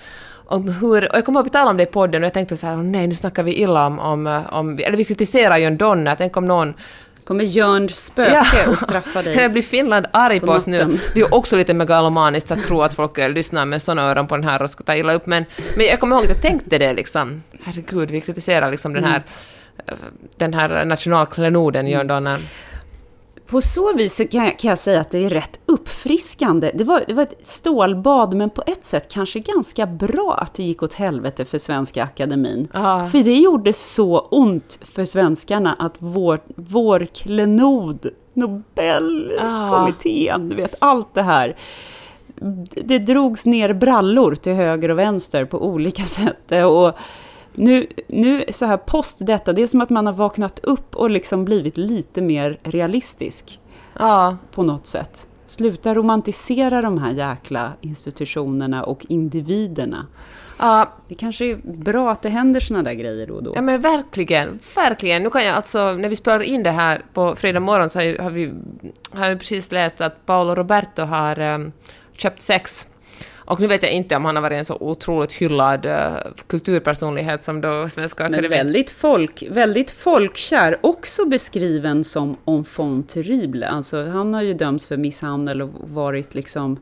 Om hur, och jag kommer ihåg att vi talade om det i podden och jag tänkte så här, "Åh nej, nu snackar vi illa om, om, om eller vi kritiserar Jörn Donner, tänk om någon Kommer Jörns spöke och straffa dig. Eller blir Finland arg på på, oss nu? Det är ju också lite megalomaniskt att tro att folk lyssnar med såna öron på den här och ska ta illa upp, men, men jag kommer ihåg att jag tänkte det liksom. Herregud, vi kritiserar liksom den här, den här nationalklenoden Jörn Donner. På så vis kan jag, kan jag säga att det är rätt uppfriskande. Det var, det var ett stålbad, men på ett sätt kanske ganska bra att det gick åt helvete för Svenska Akademin. Ja. För det gjorde så ont för svenskarna att vår, vår klenod, Nobelkommittén, du vet, allt det här. Det drogs ner brallor till höger och vänster på olika sätt. Och nu, nu så här post detta, det är som att man har vaknat upp och liksom blivit lite mer realistisk Ja, på något sätt. Sluta romantisera de här jäkla institutionerna och individerna. ja, Det kanske är bra att det händer såna där grejer då och då. Ja men verkligen, verkligen. Nu kan jag alltså, när vi spelar in det här på fredag morgon så har, vi har jag precis läst att Paolo Roberto har um, köpt sex. Och nu vet jag inte om han har varit en så otroligt hyllad eh, kulturpersonlighet som då Svenska Men Akademin. väldigt, folk, väldigt folkkär, också beskriven som enfant terrible. Alltså, han har ju dömts för misshandel och varit liksom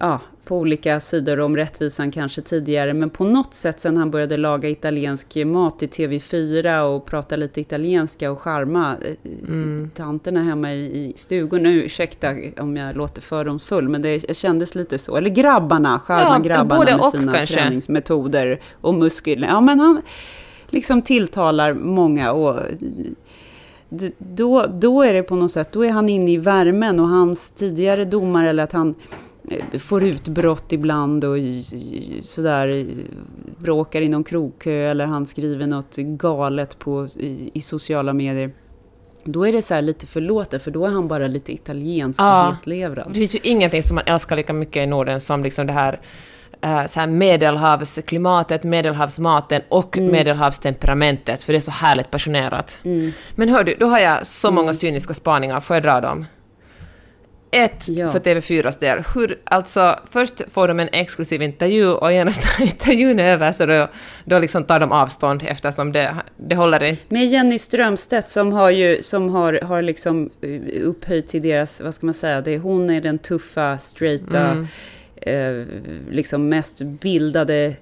ja, på olika sidor om rättvisan kanske tidigare, men på något sätt sen han började laga italiensk mat i TV4 och prata lite italienska och charma eh, mm. tanterna hemma i, i stugor. Nu, ursäkta om jag låter fördomsfull, men det kändes lite så. Eller grabbarna, charma ja, grabbarna med sina kanske. träningsmetoder och muskler. Ja, men han liksom tilltalar många och då, då är det på något sätt, då är han inne i värmen och hans tidigare domar, eller att han får utbrott ibland och sådär bråkar i någon krogkö eller han skriver något galet på, i, i sociala medier. Då är det så lite förlåtet, för då är han bara lite italiensk ja, och hetlevrad. Det finns ju ingenting som man älskar lika mycket i Norden som liksom det här uh, så här medelhavsklimatet, medelhavsmaten och mm. medelhavstemperamentet, för det är så härligt passionerat. Mm. Men hör du, då har jag så många mm. cyniska spaningar, får jag dra dem? Ett, ja. för TV4s del. Hur, alltså, först får de en exklusiv intervju och genast när intervjun är över så då, då liksom tar de avstånd eftersom det, det håller i... Med Jenny Strömstedt som har ju som har, har liksom eh, upphöjt till deras, vad ska man säga, det, hon är den tuffa, straighta, mm eh, liksom mest bildade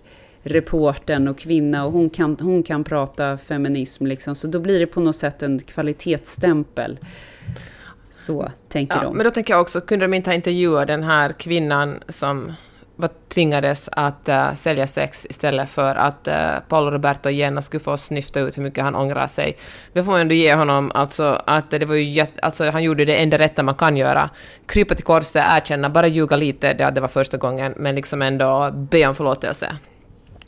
reporten och kvinna och hon kan, hon kan prata feminism liksom. Så då blir det på något sätt en kvalitetsstämpel. Så tänker ja, de. Men då tänker jag också, kunde de inte ha intervjuat den här kvinnan som var tvingades att uh, sälja sex istället för att uh, Paolo Roberto gärna skulle få snyfta ut hur mycket han ångrar sig. Det får man ändå ge honom, alltså att det var ju jätte, alltså han gjorde det enda rätta man kan göra. Krypa till korset, erkänna, bara ljuga lite, det, det var första gången, men liksom ändå be om förlåtelse.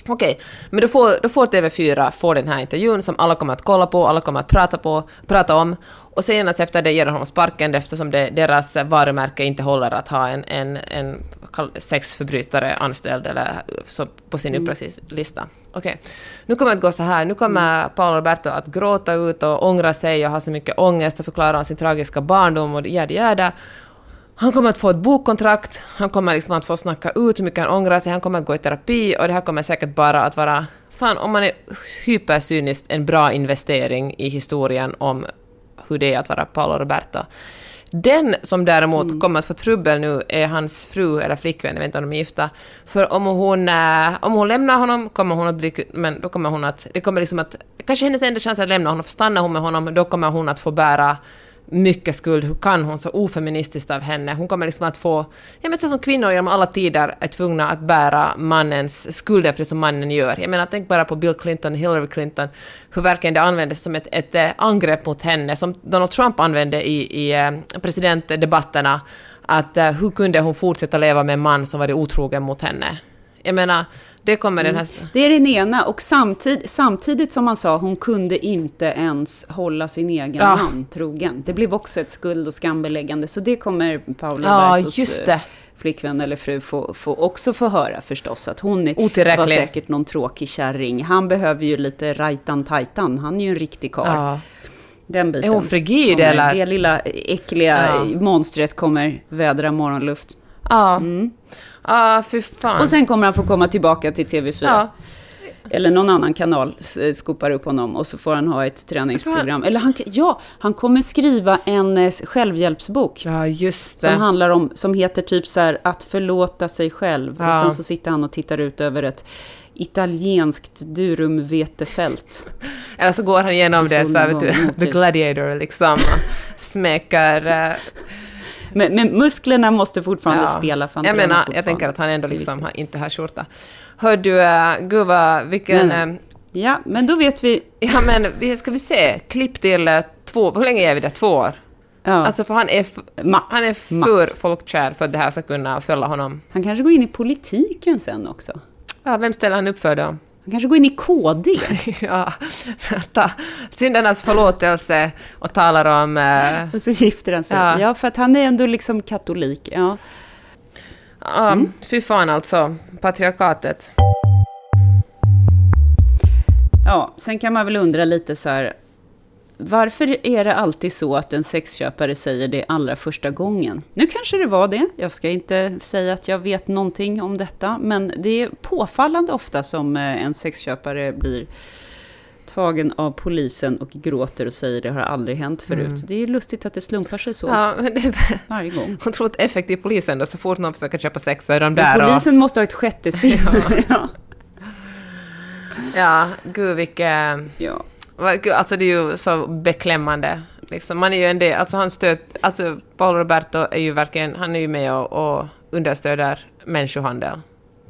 Okej, okay. men då får, då får TV4 får den här intervjun som alla kommer att kolla på, alla kommer att prata, på, prata om. Och senast efter det ger de honom sparken eftersom det, deras varumärke inte håller att ha en, en, en sexförbrytare anställd eller så på sin mm. uppdragslista. Okej, okay. nu kommer det att gå så här. Nu kommer mm. Paolo Roberto att gråta ut och ångra sig och ha så mycket ångest och förklara om sin tragiska barndom och jäda jäda. Han kommer att få ett bokkontrakt, han kommer liksom att få snacka ut hur mycket han ångrar sig, han kommer att gå i terapi och det här kommer säkert bara att vara, fan om man är hypercyniskt, en bra investering i historien om hur det är att vara Paolo Roberto. Den som däremot mm. kommer att få trubbel nu är hans fru eller flickvän, jag vet inte om de är gifta. För om hon, äh, om hon lämnar honom kommer hon att bli... Men då kommer hon att... Det kommer liksom att... Kanske hennes enda chans att lämna honom, för stannar hon med honom, då kommer hon att få bära mycket skuld. Hur kan hon så ofeministiskt av henne? Hon kommer liksom att få... Jag menar så som kvinnor genom alla tider är tvungna att bära mannens skulder för det som mannen gör. Jag menar, tänk bara på Bill Clinton och Hillary Clinton, hur verkligen det användes som ett, ett eh, angrepp mot henne, som Donald Trump använde i, i eh, presidentdebatterna, att eh, hur kunde hon fortsätta leva med en man som varit otrogen mot henne? Jag menar, det kommer den här... Mm. Det är den ena, och samtid, samtidigt som man sa, hon kunde inte ens hålla sin egen ja. man trogen. Det blev också ett skuld och skambeläggande, så det kommer Paula ja, Bertos just det. flickvän eller fru få, få också få höra förstås. Att hon var säkert någon tråkig kärring. Han behöver ju lite rajtan-tajtan, han är ju en riktig karl. Ja. Den biten. Är hon frigid eller? Det lilla äckliga ja. monstret kommer vädra morgonluft. Ja. Mm. Ah, fy fan. Och sen kommer han få komma tillbaka till TV4. Ja. Eller någon annan kanal skopar upp honom och så får han ha ett träningsprogram. Eller han, ja, han kommer skriva en eh, självhjälpsbok. Ja, just det. Som handlar om, som heter typ så här, att förlåta sig själv. Ja. Och sen så sitter han och tittar ut över ett italienskt durumvetefält. Eller så går han igenom det, så här, vet du, The Gladiator, liksom. Smäcker... Men, men, musklerna måste fortfarande ja. spela. För jag menar, jag tänker att han ändå liksom har, inte har skjorta. Hör du, uh, gud vad, vilken... Men, uh, ja, men då vet vi... Ja, men ska vi se, klipp till uh, två, hur länge är vi där? Två år? Ja. Alltså för han är, Max, han är för Max. folkkär för att det här ska kunna följa honom. Han kanske går in i politiken sen också. Ja, vem ställer han upp för då? Han kanske går in i KD? ja, ta syndernas förlåtelse och talar om... Eh, och så gifter han sig. Ja. ja. för att han är ändå liksom katolik. Ja, ja mm. fy fan alltså. Patriarkatet. Ja, sen kan man väl undra lite så här, varför är det alltid så att en sexköpare säger det allra första gången? Nu kanske det var det, jag ska inte säga att jag vet någonting om detta, men det är påfallande ofta som eh, en sexköpare blir tagen av polisen och gråter och säger det har aldrig hänt förut. Mm. Det är lustigt att det slumpar sig så Ja, men det är varje gång. otroligt effektiv polisen då. Så fort någon försöker köpa sex så är de Men där och... polisen måste ha ett sjätte sinne. ja. Ja, gud vilket... ja. Alltså det är ju så beklämmande. Liksom, man är ju en del, alltså han stöd, alltså Paolo Roberto är ju verkligen, han är ju med och, och understöder människohandel.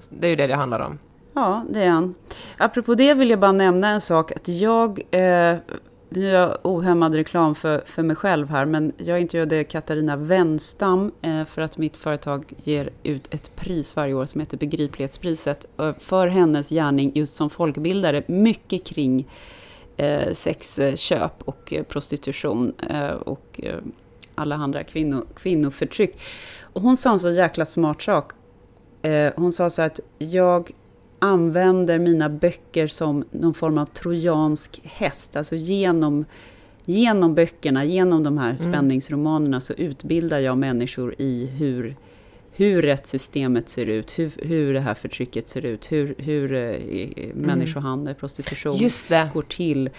Det är ju det det handlar om. Ja, det är han. Apropå det vill jag bara nämna en sak. Att jag, eh, nu är jag ohämmad reklam för, för mig själv här, men jag intervjuade Katarina Wenstam eh, för att mitt företag ger ut ett pris varje år som heter Begriplighetspriset eh, för hennes gärning just som folkbildare, mycket kring sexköp och eh, prostitution eh, och eh, alla andra kvinno, kvinnoförtryck. Och hon sa en så jäkla smart sak. Eh, hon sa så att jag använder mina böcker som någon form av trojansk häst. Alltså genom, genom böckerna, genom de här spänningsromanerna så utbildar jag människor i hur, hur rättssystemet ser ut, hur, hur det här förtrycket ser ut, hur, hur eh, människohandel, prostitution går till.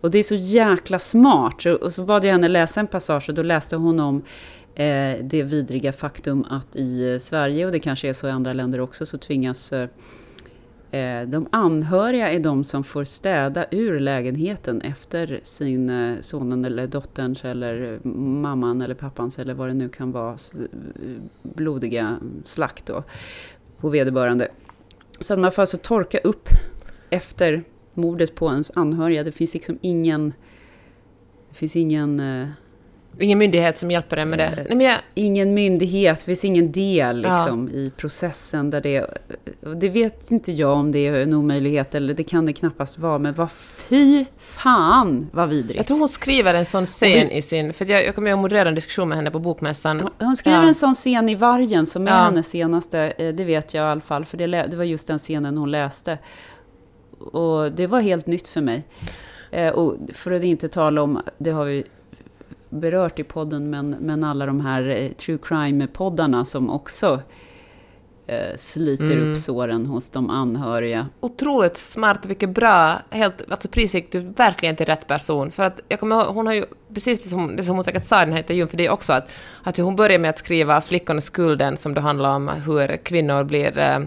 Och det är så jäkla smart. Och, och så bad jag henne läsa en passage och då läste hon om eh, det vidriga faktum att i eh, Sverige, och det kanske är så i andra länder också, så tvingas eh, Eh, de anhöriga är de som får städa ur lägenheten efter sin eh, sonen eller dotterns eller mamman eller pappans eller vad det nu kan vara, eh, blodiga slakt då, på vederbörande. Så att man får alltså torka upp efter mordet på ens anhöriga. Det finns liksom ingen... Det finns ingen eh, Ingen myndighet som hjälper en med det. Nej, men jag, ingen myndighet, det finns ingen del Ja. liksom, i processen där det... Det vet inte jag om det är en omöjlighet, eller det kan det knappast vara, men vad fy fan vad vidrigt. jag tror hon skriver en sån scen i sin... För jag, jag kommer ihåg moderera en diskussion med henne på Bokmässan. Hon skriver Ja. en sån scen i Vargen som är Ja. hennes senaste, eh, det vet jag i alla fall, för det, det var just den scenen hon läste. Och det var helt nytt för mig. Eh, Och för att inte tala om, det har vi berört i podden, men, men alla de här eh, true crime-poddarna som också eh, sliter Mm. upp såren hos de anhöriga. otroligt smart, vilket bra, helt, alltså pris gick du verkligen till rätt person. För att jag kommer ihåg, hon har ju, precis det som, det som hon säkert sa i den här intervjun, för det är också att, att hon började med att skriva Flickorna skulden, som då handlar om hur kvinnor blir eh,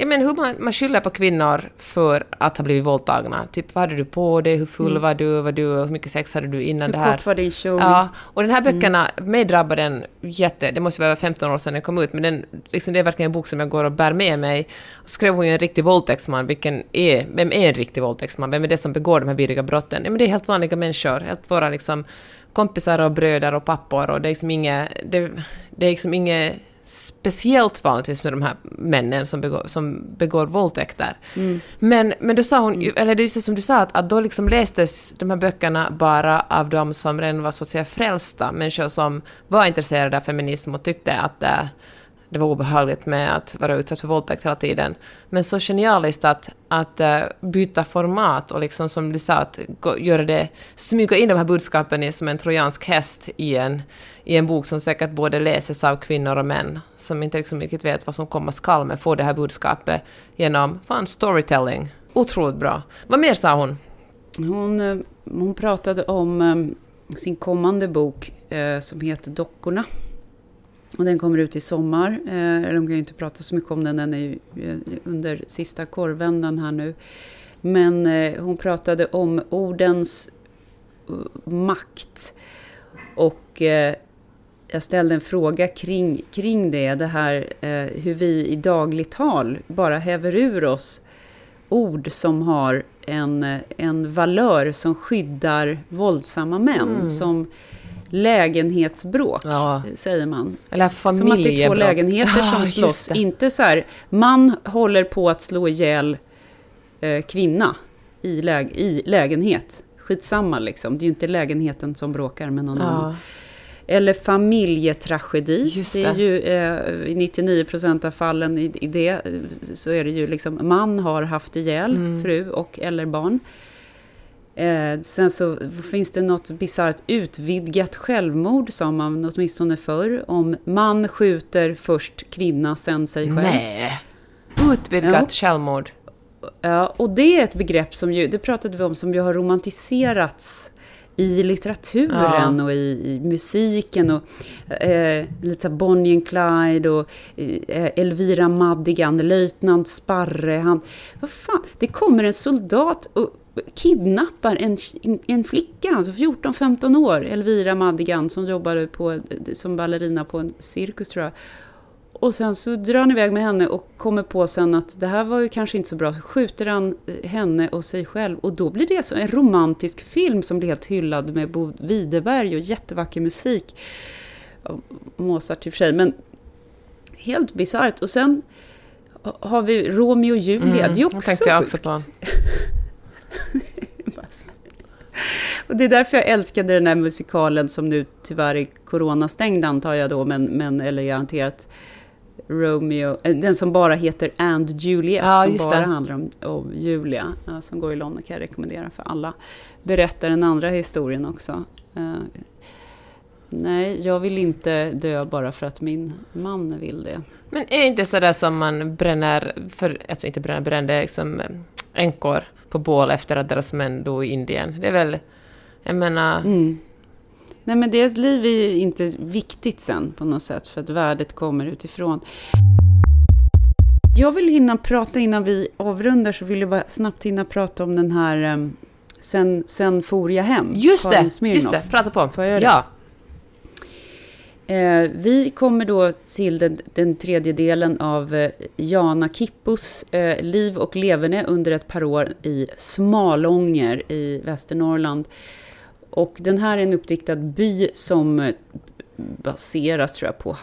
Ja, men hur man, man skyller på kvinnor för att ha blivit våldtagna. Typ, vad hade du på dig? Hur full var du? Var du? Hur mycket sex hade du innan Hur det här? kort var din kjol? Ja, och den här böckerna, mig drabbade den jätte... Det måste vara 15 år sedan den kom ut, men den, liksom, det är verkligen en bok som jag går och bär med mig. Och skrev hon ju en riktig våldtäktsman, vilken är... Vem är en riktig våldtäktsman? Vem är det som begår de här vidriga brotten? Ja, men det är helt vanliga människor, helt våra liksom kompisar och bröder och pappor och det är liksom inget... Det, det är liksom inget speciellt vanligtvis med de här männen som begår, som begår våldtäkter. Men, men då sa hon, ju- eller det är just som du sa, att, att då liksom lästes de här böckerna bara av de som redan var så att säga frälsta, människor som var intresserade av feminism och tyckte att äh, det var obehagligt med att vara utsatt för våldtäkt hela tiden. Men så genialiskt att, att eh, byta format och liksom som du sa, att göra det, smyga in de här budskapen i, som en trojansk häst i en, i en bok som säkert både läses av kvinnor och män, som inte liksom riktigt vet vad som komma skall, men får det här budskapet genom, fan, storytelling. Otroligt bra. Vad mer sa hon? Hon, eh, hon pratade om eh, sin kommande bok som heter Dockorna. Och den kommer ut i sommar. Eh, de kan ju inte prata så mycket om den, den är ju eh, under sista korvvändan här nu. Men eh, hon pratade om ordens eh, makt. Och eh, jag ställde en fråga kring, kring det, det här eh, hur vi i dagligt tal bara häver ur oss ord som har en, eh, en valör som skyddar våldsamma män. Som lägenhetsbråk, Ja. säger man. Eller Som att det är två familjebråk. lägenheter som slåss. Inte så här, man håller på att slå ihjäl eh, kvinna i, läg i lägenhet. Skitsamma liksom, det är ju inte lägenheten som bråkar med någon annan. Ja. Eller familjetragedi. Just det är det. ju eh, i 99% av fallen i, i det eh, så är det ju liksom man har haft ihjäl Mm. fru och eller barn. Eh, sen så finns det något bisarrt utvidgat självmord, sa man åtminstone förr. Om man skjuter först kvinna, sen sig själv. Nej. Utvidgat Jo. självmord. Ja, och det är ett begrepp som ju, det pratade vi om, som ju har romantiserats i litteraturen ja. och i, i, musiken och eh, lite så Bonnie and Clyde och eh, Elvira Madigan, löjtnant Sparre. Han, vad fan, det kommer en soldat och kidnappar en, en flicka, alltså 14-15 år, Elvira Madigan, som jobbade på, som ballerina på en cirkus tror jag. Och sen så drar han iväg med henne och kommer på sen att det här var ju kanske inte så bra. Så skjuter han eh, henne och sig själv. Och då blir det så en romantisk film som blir helt hyllad med Bo Widerberg och jättevacker musik. Mozart i och för sig, men helt bisarrt. Och sen har vi Romeo och Julia. Mm, det är också jag också på. Och det är därför jag älskade den här musikalen som nu tyvärr är coronastängd antar jag då, men, men eller garanterat Romeo, eh, den som bara heter And Juliet, ja, som bara det. handlar om, om Julia, uh, som går i London, kan jag rekommendera för alla. Berättar den andra historien också. Uh, nej, jag vill inte dö bara för att min man vill det. Men är det inte sådär som man bränner, för, alltså inte bränner, brände liksom änkor på bål efter att deras män dog i Indien? Det är väl, jag menar... Mm. Nej, men deras liv är inte viktigt sen på något sätt, för att värdet kommer utifrån. Jag vill hinna prata innan vi avrundar, så vill jag bara snabbt hinna prata om den här um, Sen, sen for jag hem. Just det, just det, prata på. Får jag ja. Eh, vi kommer då till den, den tredje delen av eh, Jana Kippos eh, liv och leverne under ett par år i Smalånger i Västernorrland. Och den här är en uppdiktad by som eh, baseras tror jag på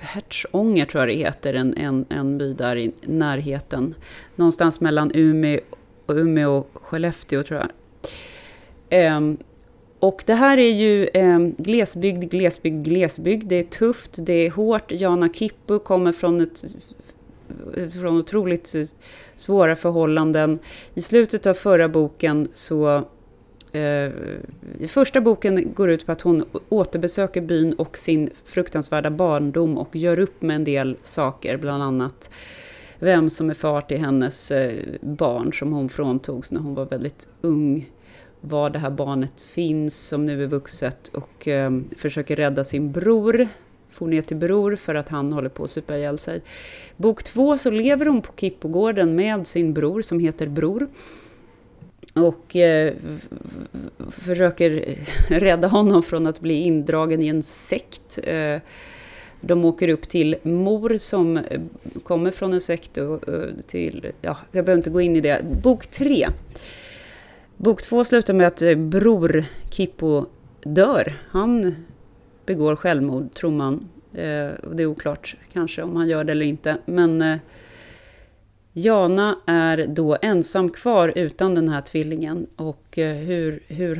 Hertsånger, tror jag det heter, en, en, en by där i närheten. Någonstans mellan Umeå, Umeå och Skellefteå tror jag. Ehm, och det här är ju eh, glesbygd, glesbygd, glesbygd. Det är tufft, det är hårt. Jana Kippu kommer från ett från otroligt svåra förhållanden. I slutet av förra boken så Eh, första boken går ut på att hon återbesöker byn och sin fruktansvärda barndom och gör upp med en del saker, bland annat vem som är far till hennes eh, barn som hon fråntogs när hon var väldigt ung. Var det här barnet finns som nu är vuxet och eh, försöker rädda sin bror. Får ner till bror för att han håller på att supa ihjäl sig. Bok två så lever hon på Kippogården med sin bror som heter Bror och eh, försöker rädda honom från att bli indragen i en sekt. Eh, de åker upp till mor som eh, kommer från en sekt och, eh, till, ja, jag behöver inte gå in i det. Bok tre. Bok två slutar med att eh, bror Kippo dör. Han begår självmord, tror man. Eh, det är oklart kanske om han gör det eller inte. Men eh, Jana är då ensam kvar utan den här tvillingen. Och hur, hur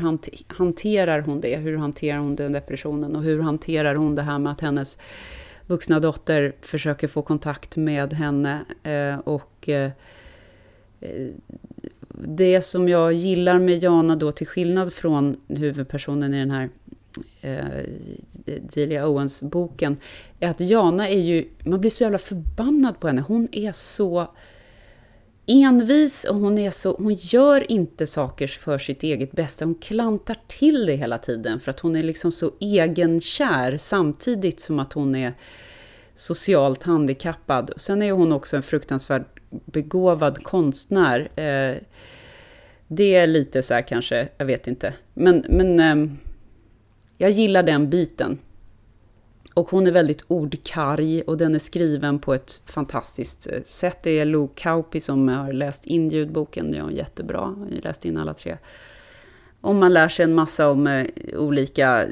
hanterar hon det? Hur hanterar hon den depressionen? Och hur hanterar hon det här med att hennes vuxna dotter försöker få kontakt med henne? Och det som jag gillar med Jana då, till skillnad från huvudpersonen i den här eh, Delia Owens-boken, är att Jana är ju, man blir så jävla förbannad på henne. Hon är så envis och hon, är så, hon gör inte saker för sitt eget bästa. Hon klantar till det hela tiden för att hon är liksom så egenkär samtidigt som att hon är socialt handikappad. Sen är hon också en fruktansvärt begåvad konstnär. Eh, det är lite så här kanske, jag vet inte. Men, men ehm, jag gillar den biten. Och hon är väldigt ordkarg och den är skriven på ett fantastiskt eh, sätt. Det är Lou Kauppi som har läst in ljudboken, det är hon jättebra. Jag har läst in alla tre. Och man lär sig en massa om eh, olika eh,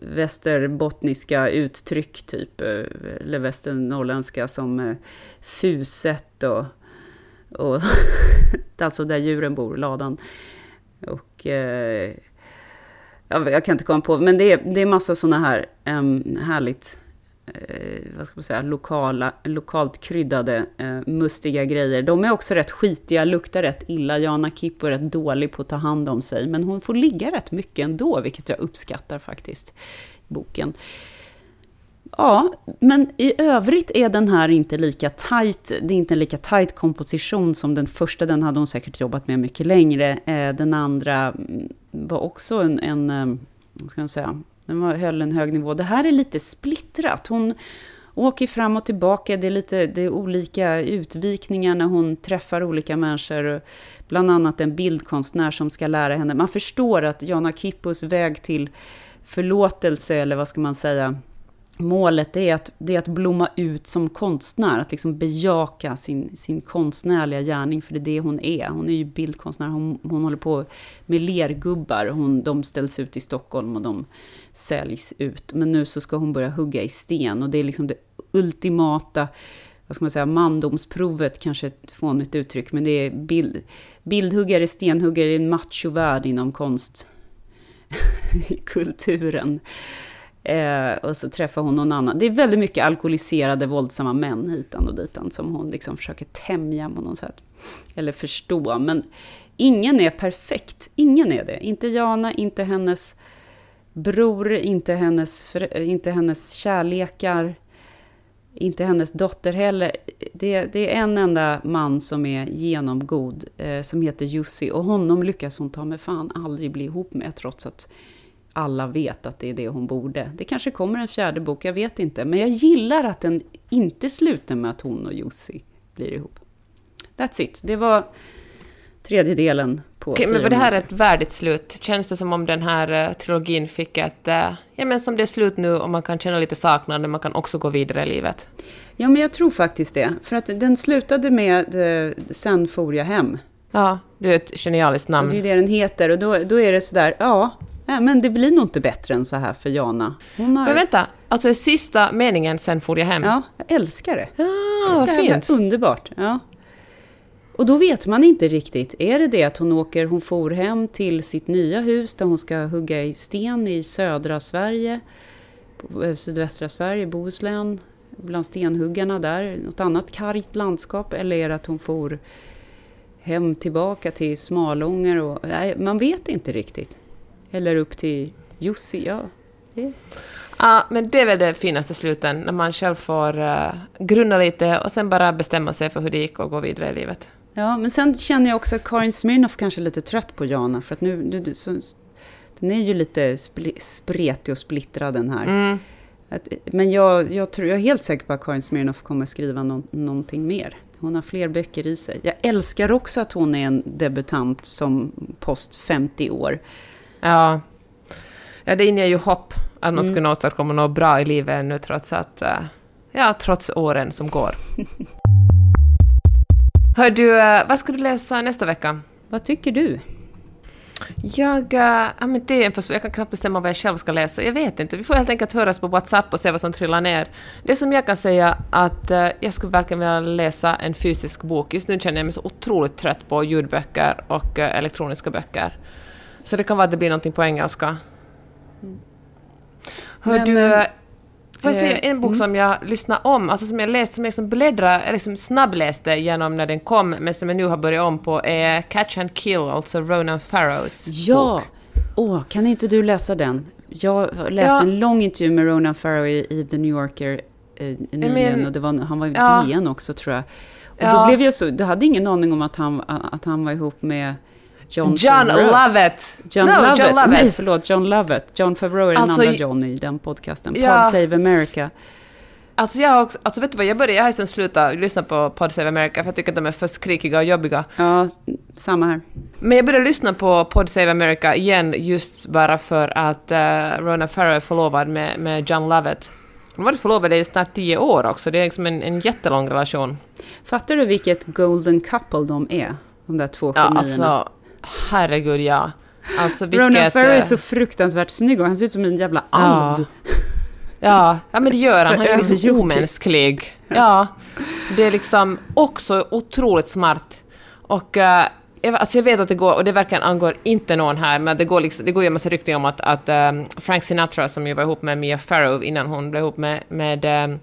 västerbottniska uttryck, typ, eh, eller västernorrländska som eh, fuset och, och alltså där djuren bor, ladan. Och eh, jag kan inte komma på, men det är, det är massa sådana här um, härligt, eh, vad ska man säga, lokala, lokalt kryddade, eh, mustiga grejer. De är också rätt skitiga, luktar rätt illa. Jana Kippo är rätt dålig på att ta hand om sig, men hon får ligga rätt mycket ändå, vilket jag uppskattar faktiskt, i boken. Ja, men i övrigt är den här inte lika tight. Det är inte en lika tight komposition som den första. Den hade hon säkert jobbat med mycket längre. Eh, den andra mm, var också en, en eh, vad ska man säga, den höll en hög nivå. Det här är lite splittrat. Hon åker fram och tillbaka. Det är lite det är olika utvikningar när hon träffar olika människor. Bland annat en bildkonstnär som ska lära henne. Man förstår att Jana Kippos väg till förlåtelse, eller vad ska man säga, målet är att, det är att blomma ut som konstnär, att liksom bejaka sin, sin konstnärliga gärning, för det är det hon är. Hon är ju bildkonstnär, hon, hon håller på med lergubbar, hon, de ställs ut i Stockholm och de säljs ut. Men nu så ska hon börja hugga i sten och det är liksom det ultimata, vad ska man säga, mandomsprovet, kanske ett fånigt uttryck, men det är bild, bildhuggare, stenhuggare, i en machovärld inom konstkulturen. Eh, och så träffar hon någon annan. Det är väldigt mycket alkoholiserade, våldsamma män hitan och ditan som hon liksom försöker tämja på något sätt. Eller förstå. Men ingen är perfekt. Ingen är det. Inte Jana, inte hennes bror, inte hennes, inte hennes kärlekar, inte hennes dotter heller. Det, det, är en enda man som är genomgod, eh, som heter Jussi. Och honom lyckas hon ta med fan aldrig bli ihop med, trots att alla vet att det är det hon borde. Det kanske kommer en fjärde bok, jag vet inte. Men jag gillar att den inte slutar med att hon och Jussi blir ihop. That's it. Det var tredje delen på Okej, men var det här ett värdigt slut? Känns det som om den här uh, trilogin fick ett... Uh, ja, men som det är slut nu och man kan känna lite saknad, men man kan också gå vidare i livet? Ja, men jag tror faktiskt det. För att den slutade med uh, Sen for jag hem. Ja, det är ett genialiskt namn. Och det är det den heter. Och då, då är det sådär, ja, Nej, men det blir nog inte bättre än så här för Jana. Har... Men vänta, alltså är sista meningen sen for jag hem? Ja, jag älskar det. Ah, vad fint. Underbart. Ja. Och då vet man inte riktigt, är det det att hon åker, hon for hem till sitt nya hus där hon ska hugga i sten i södra Sverige, eh, sydvästra Sverige, Bohuslän, bland stenhuggarna där, något annat kargt landskap, eller är det att hon for hem tillbaka till Smalånger och, nej, man vet inte riktigt. Eller upp till Jussi, ja. Ja, men det är väl det finaste sluten, när man själv får uh, grunna lite och sen bara bestämma sig för hur det gick och gå vidare i livet. Ja, men sen känner jag också att Karin Smirnoff kanske är lite trött på Jana, för att nu, nu så, den är ju lite spretig och splittrad den här. Mm. Att, men jag, jag, tror, jag är helt säker på att Karin Smirnoff kommer skriva no, någonting mer. Hon har fler böcker i sig. Jag älskar också att hon är en debutant som post 50 år. Ja. ja, det inger ju hopp att man mm. skulle åstadkomma något bra i livet nu trots att, eh, ja, trots åren som går. Hör du, eh, vad ska du läsa nästa vecka? Vad tycker du? Jag, äh, ja, men det är jag kan knappt bestämma vad jag själv ska läsa. Jag vet inte. Vi får helt enkelt höras på WhatsApp och se vad som trillar ner. Det som jag kan säga att äh, jag skulle verkligen vilja läsa en fysisk bok. Just nu känner jag mig så otroligt trött på ljudböcker och äh, elektroniska böcker. Så det kan vara att det blir någonting på engelska. Mm. Hör Men, du... Äh, får jag säga en bok mm. som jag lyssnade om, alltså som jag läste, som jag liksom bläddrade, liksom snabbläste genom när den kom, men som jag nu har börjat om på, är Catch and Kill, alltså Ronan Farrows Ja! bok. Åh, kan inte du läsa den? Jag läste ja. en lång intervju med Ronan Farrow i, i The New Yorker eh, nyligen, men, och det var, han var i ja. DN också tror jag. Och ja. då blev jag så, du hade ingen aning om att han, att han var ihop med John, John Lovett. John no, Lovett. John Lovett. Nej, förlåt. John Lovett. John Favreau är den alltså, andra John i den podcasten. Ja. Pod Save America. Alltså jag också, alltså vet du vad, jag började, jag har liksom slutat lyssna på Pod Save America för jag tycker att de är för skrikiga och jobbiga. Ja, samma här. Men jag började lyssna på Pod Save America igen just bara för att uh, Rona Farrow är förlovad med, med John Lovett. De har varit förlovade i snart tio år också, det är liksom en, en jättelång relation. Fattar du vilket golden couple de är? De där två genierna. Ja, alltså, herregud ja. Alltså vilket... Ronan Farrow är så fruktansvärt snygg och han ser ut som en jävla alv. Ja, ja men det gör han. Han är liksom omänsklig. Ja, det är liksom också otroligt smart. Och uh, alltså jag vet att det går, och det verkligen angår inte någon här, men det går, liksom, det går ju en massa rykten om att, att um, Frank Sinatra, som ju var ihop med Mia Farrow innan hon blev ihop med, med um,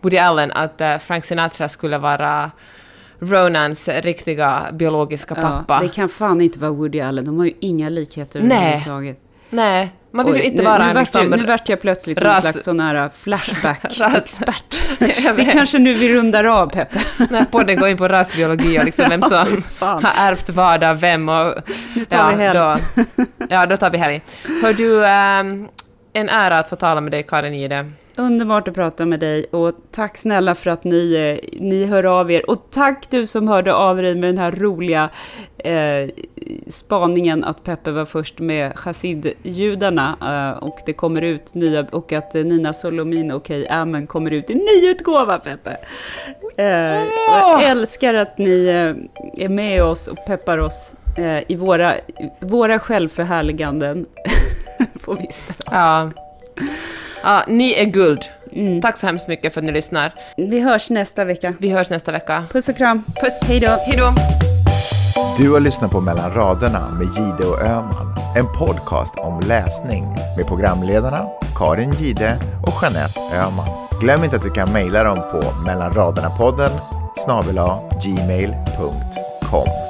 Woody Allen, att uh, Frank Sinatra skulle vara Ronans riktiga biologiska pappa. Ja, det kan fan inte vara Woody Allen, de har ju inga likheter överhuvudtaget. Nej, Man vill Oj, ju inte nu, vara nu en liksom... jag, Nu vart jag plötsligt någon ras- slags sån här flashback-expert. Jag Det kanske nu vi rundar av, Peppe. När podden går in på rasbiologi och liksom vem som har ärvt vad av vem och... Nu tar vi helg. Då, ja, då tar vi helg. Hör du, ehm, en ära att få tala med dig, Karin Ide. Underbart att prata med dig och tack snälla för att ni, eh, ni hör av er. Och tack du som hörde av dig med den här roliga eh, spaningen att Peppe var först med chassidjudarna eh, och det kommer ut nya och att eh, Nina Solomino och Kay Amen kommer ut i ny utgåva Peppe. Eh, jag älskar att ni eh, är med oss och peppar oss eh, i våra, våra självförhärliganden. Får vi ställa. Ja. Ja, ni är guld. Mm. Tack så hemskt mycket för att ni lyssnar. Vi hörs nästa vecka. Vi hörs nästa vecka. Puss och kram. Puss! Hej då. Hej då! Du har lyssnat på Mellan raderna med Gide och Öman. En podcast om läsning med programledarna Karin Gide och Jeanette Öman. Glöm inte att du kan mejla dem på mellanraderna-podden snabel gmail.com.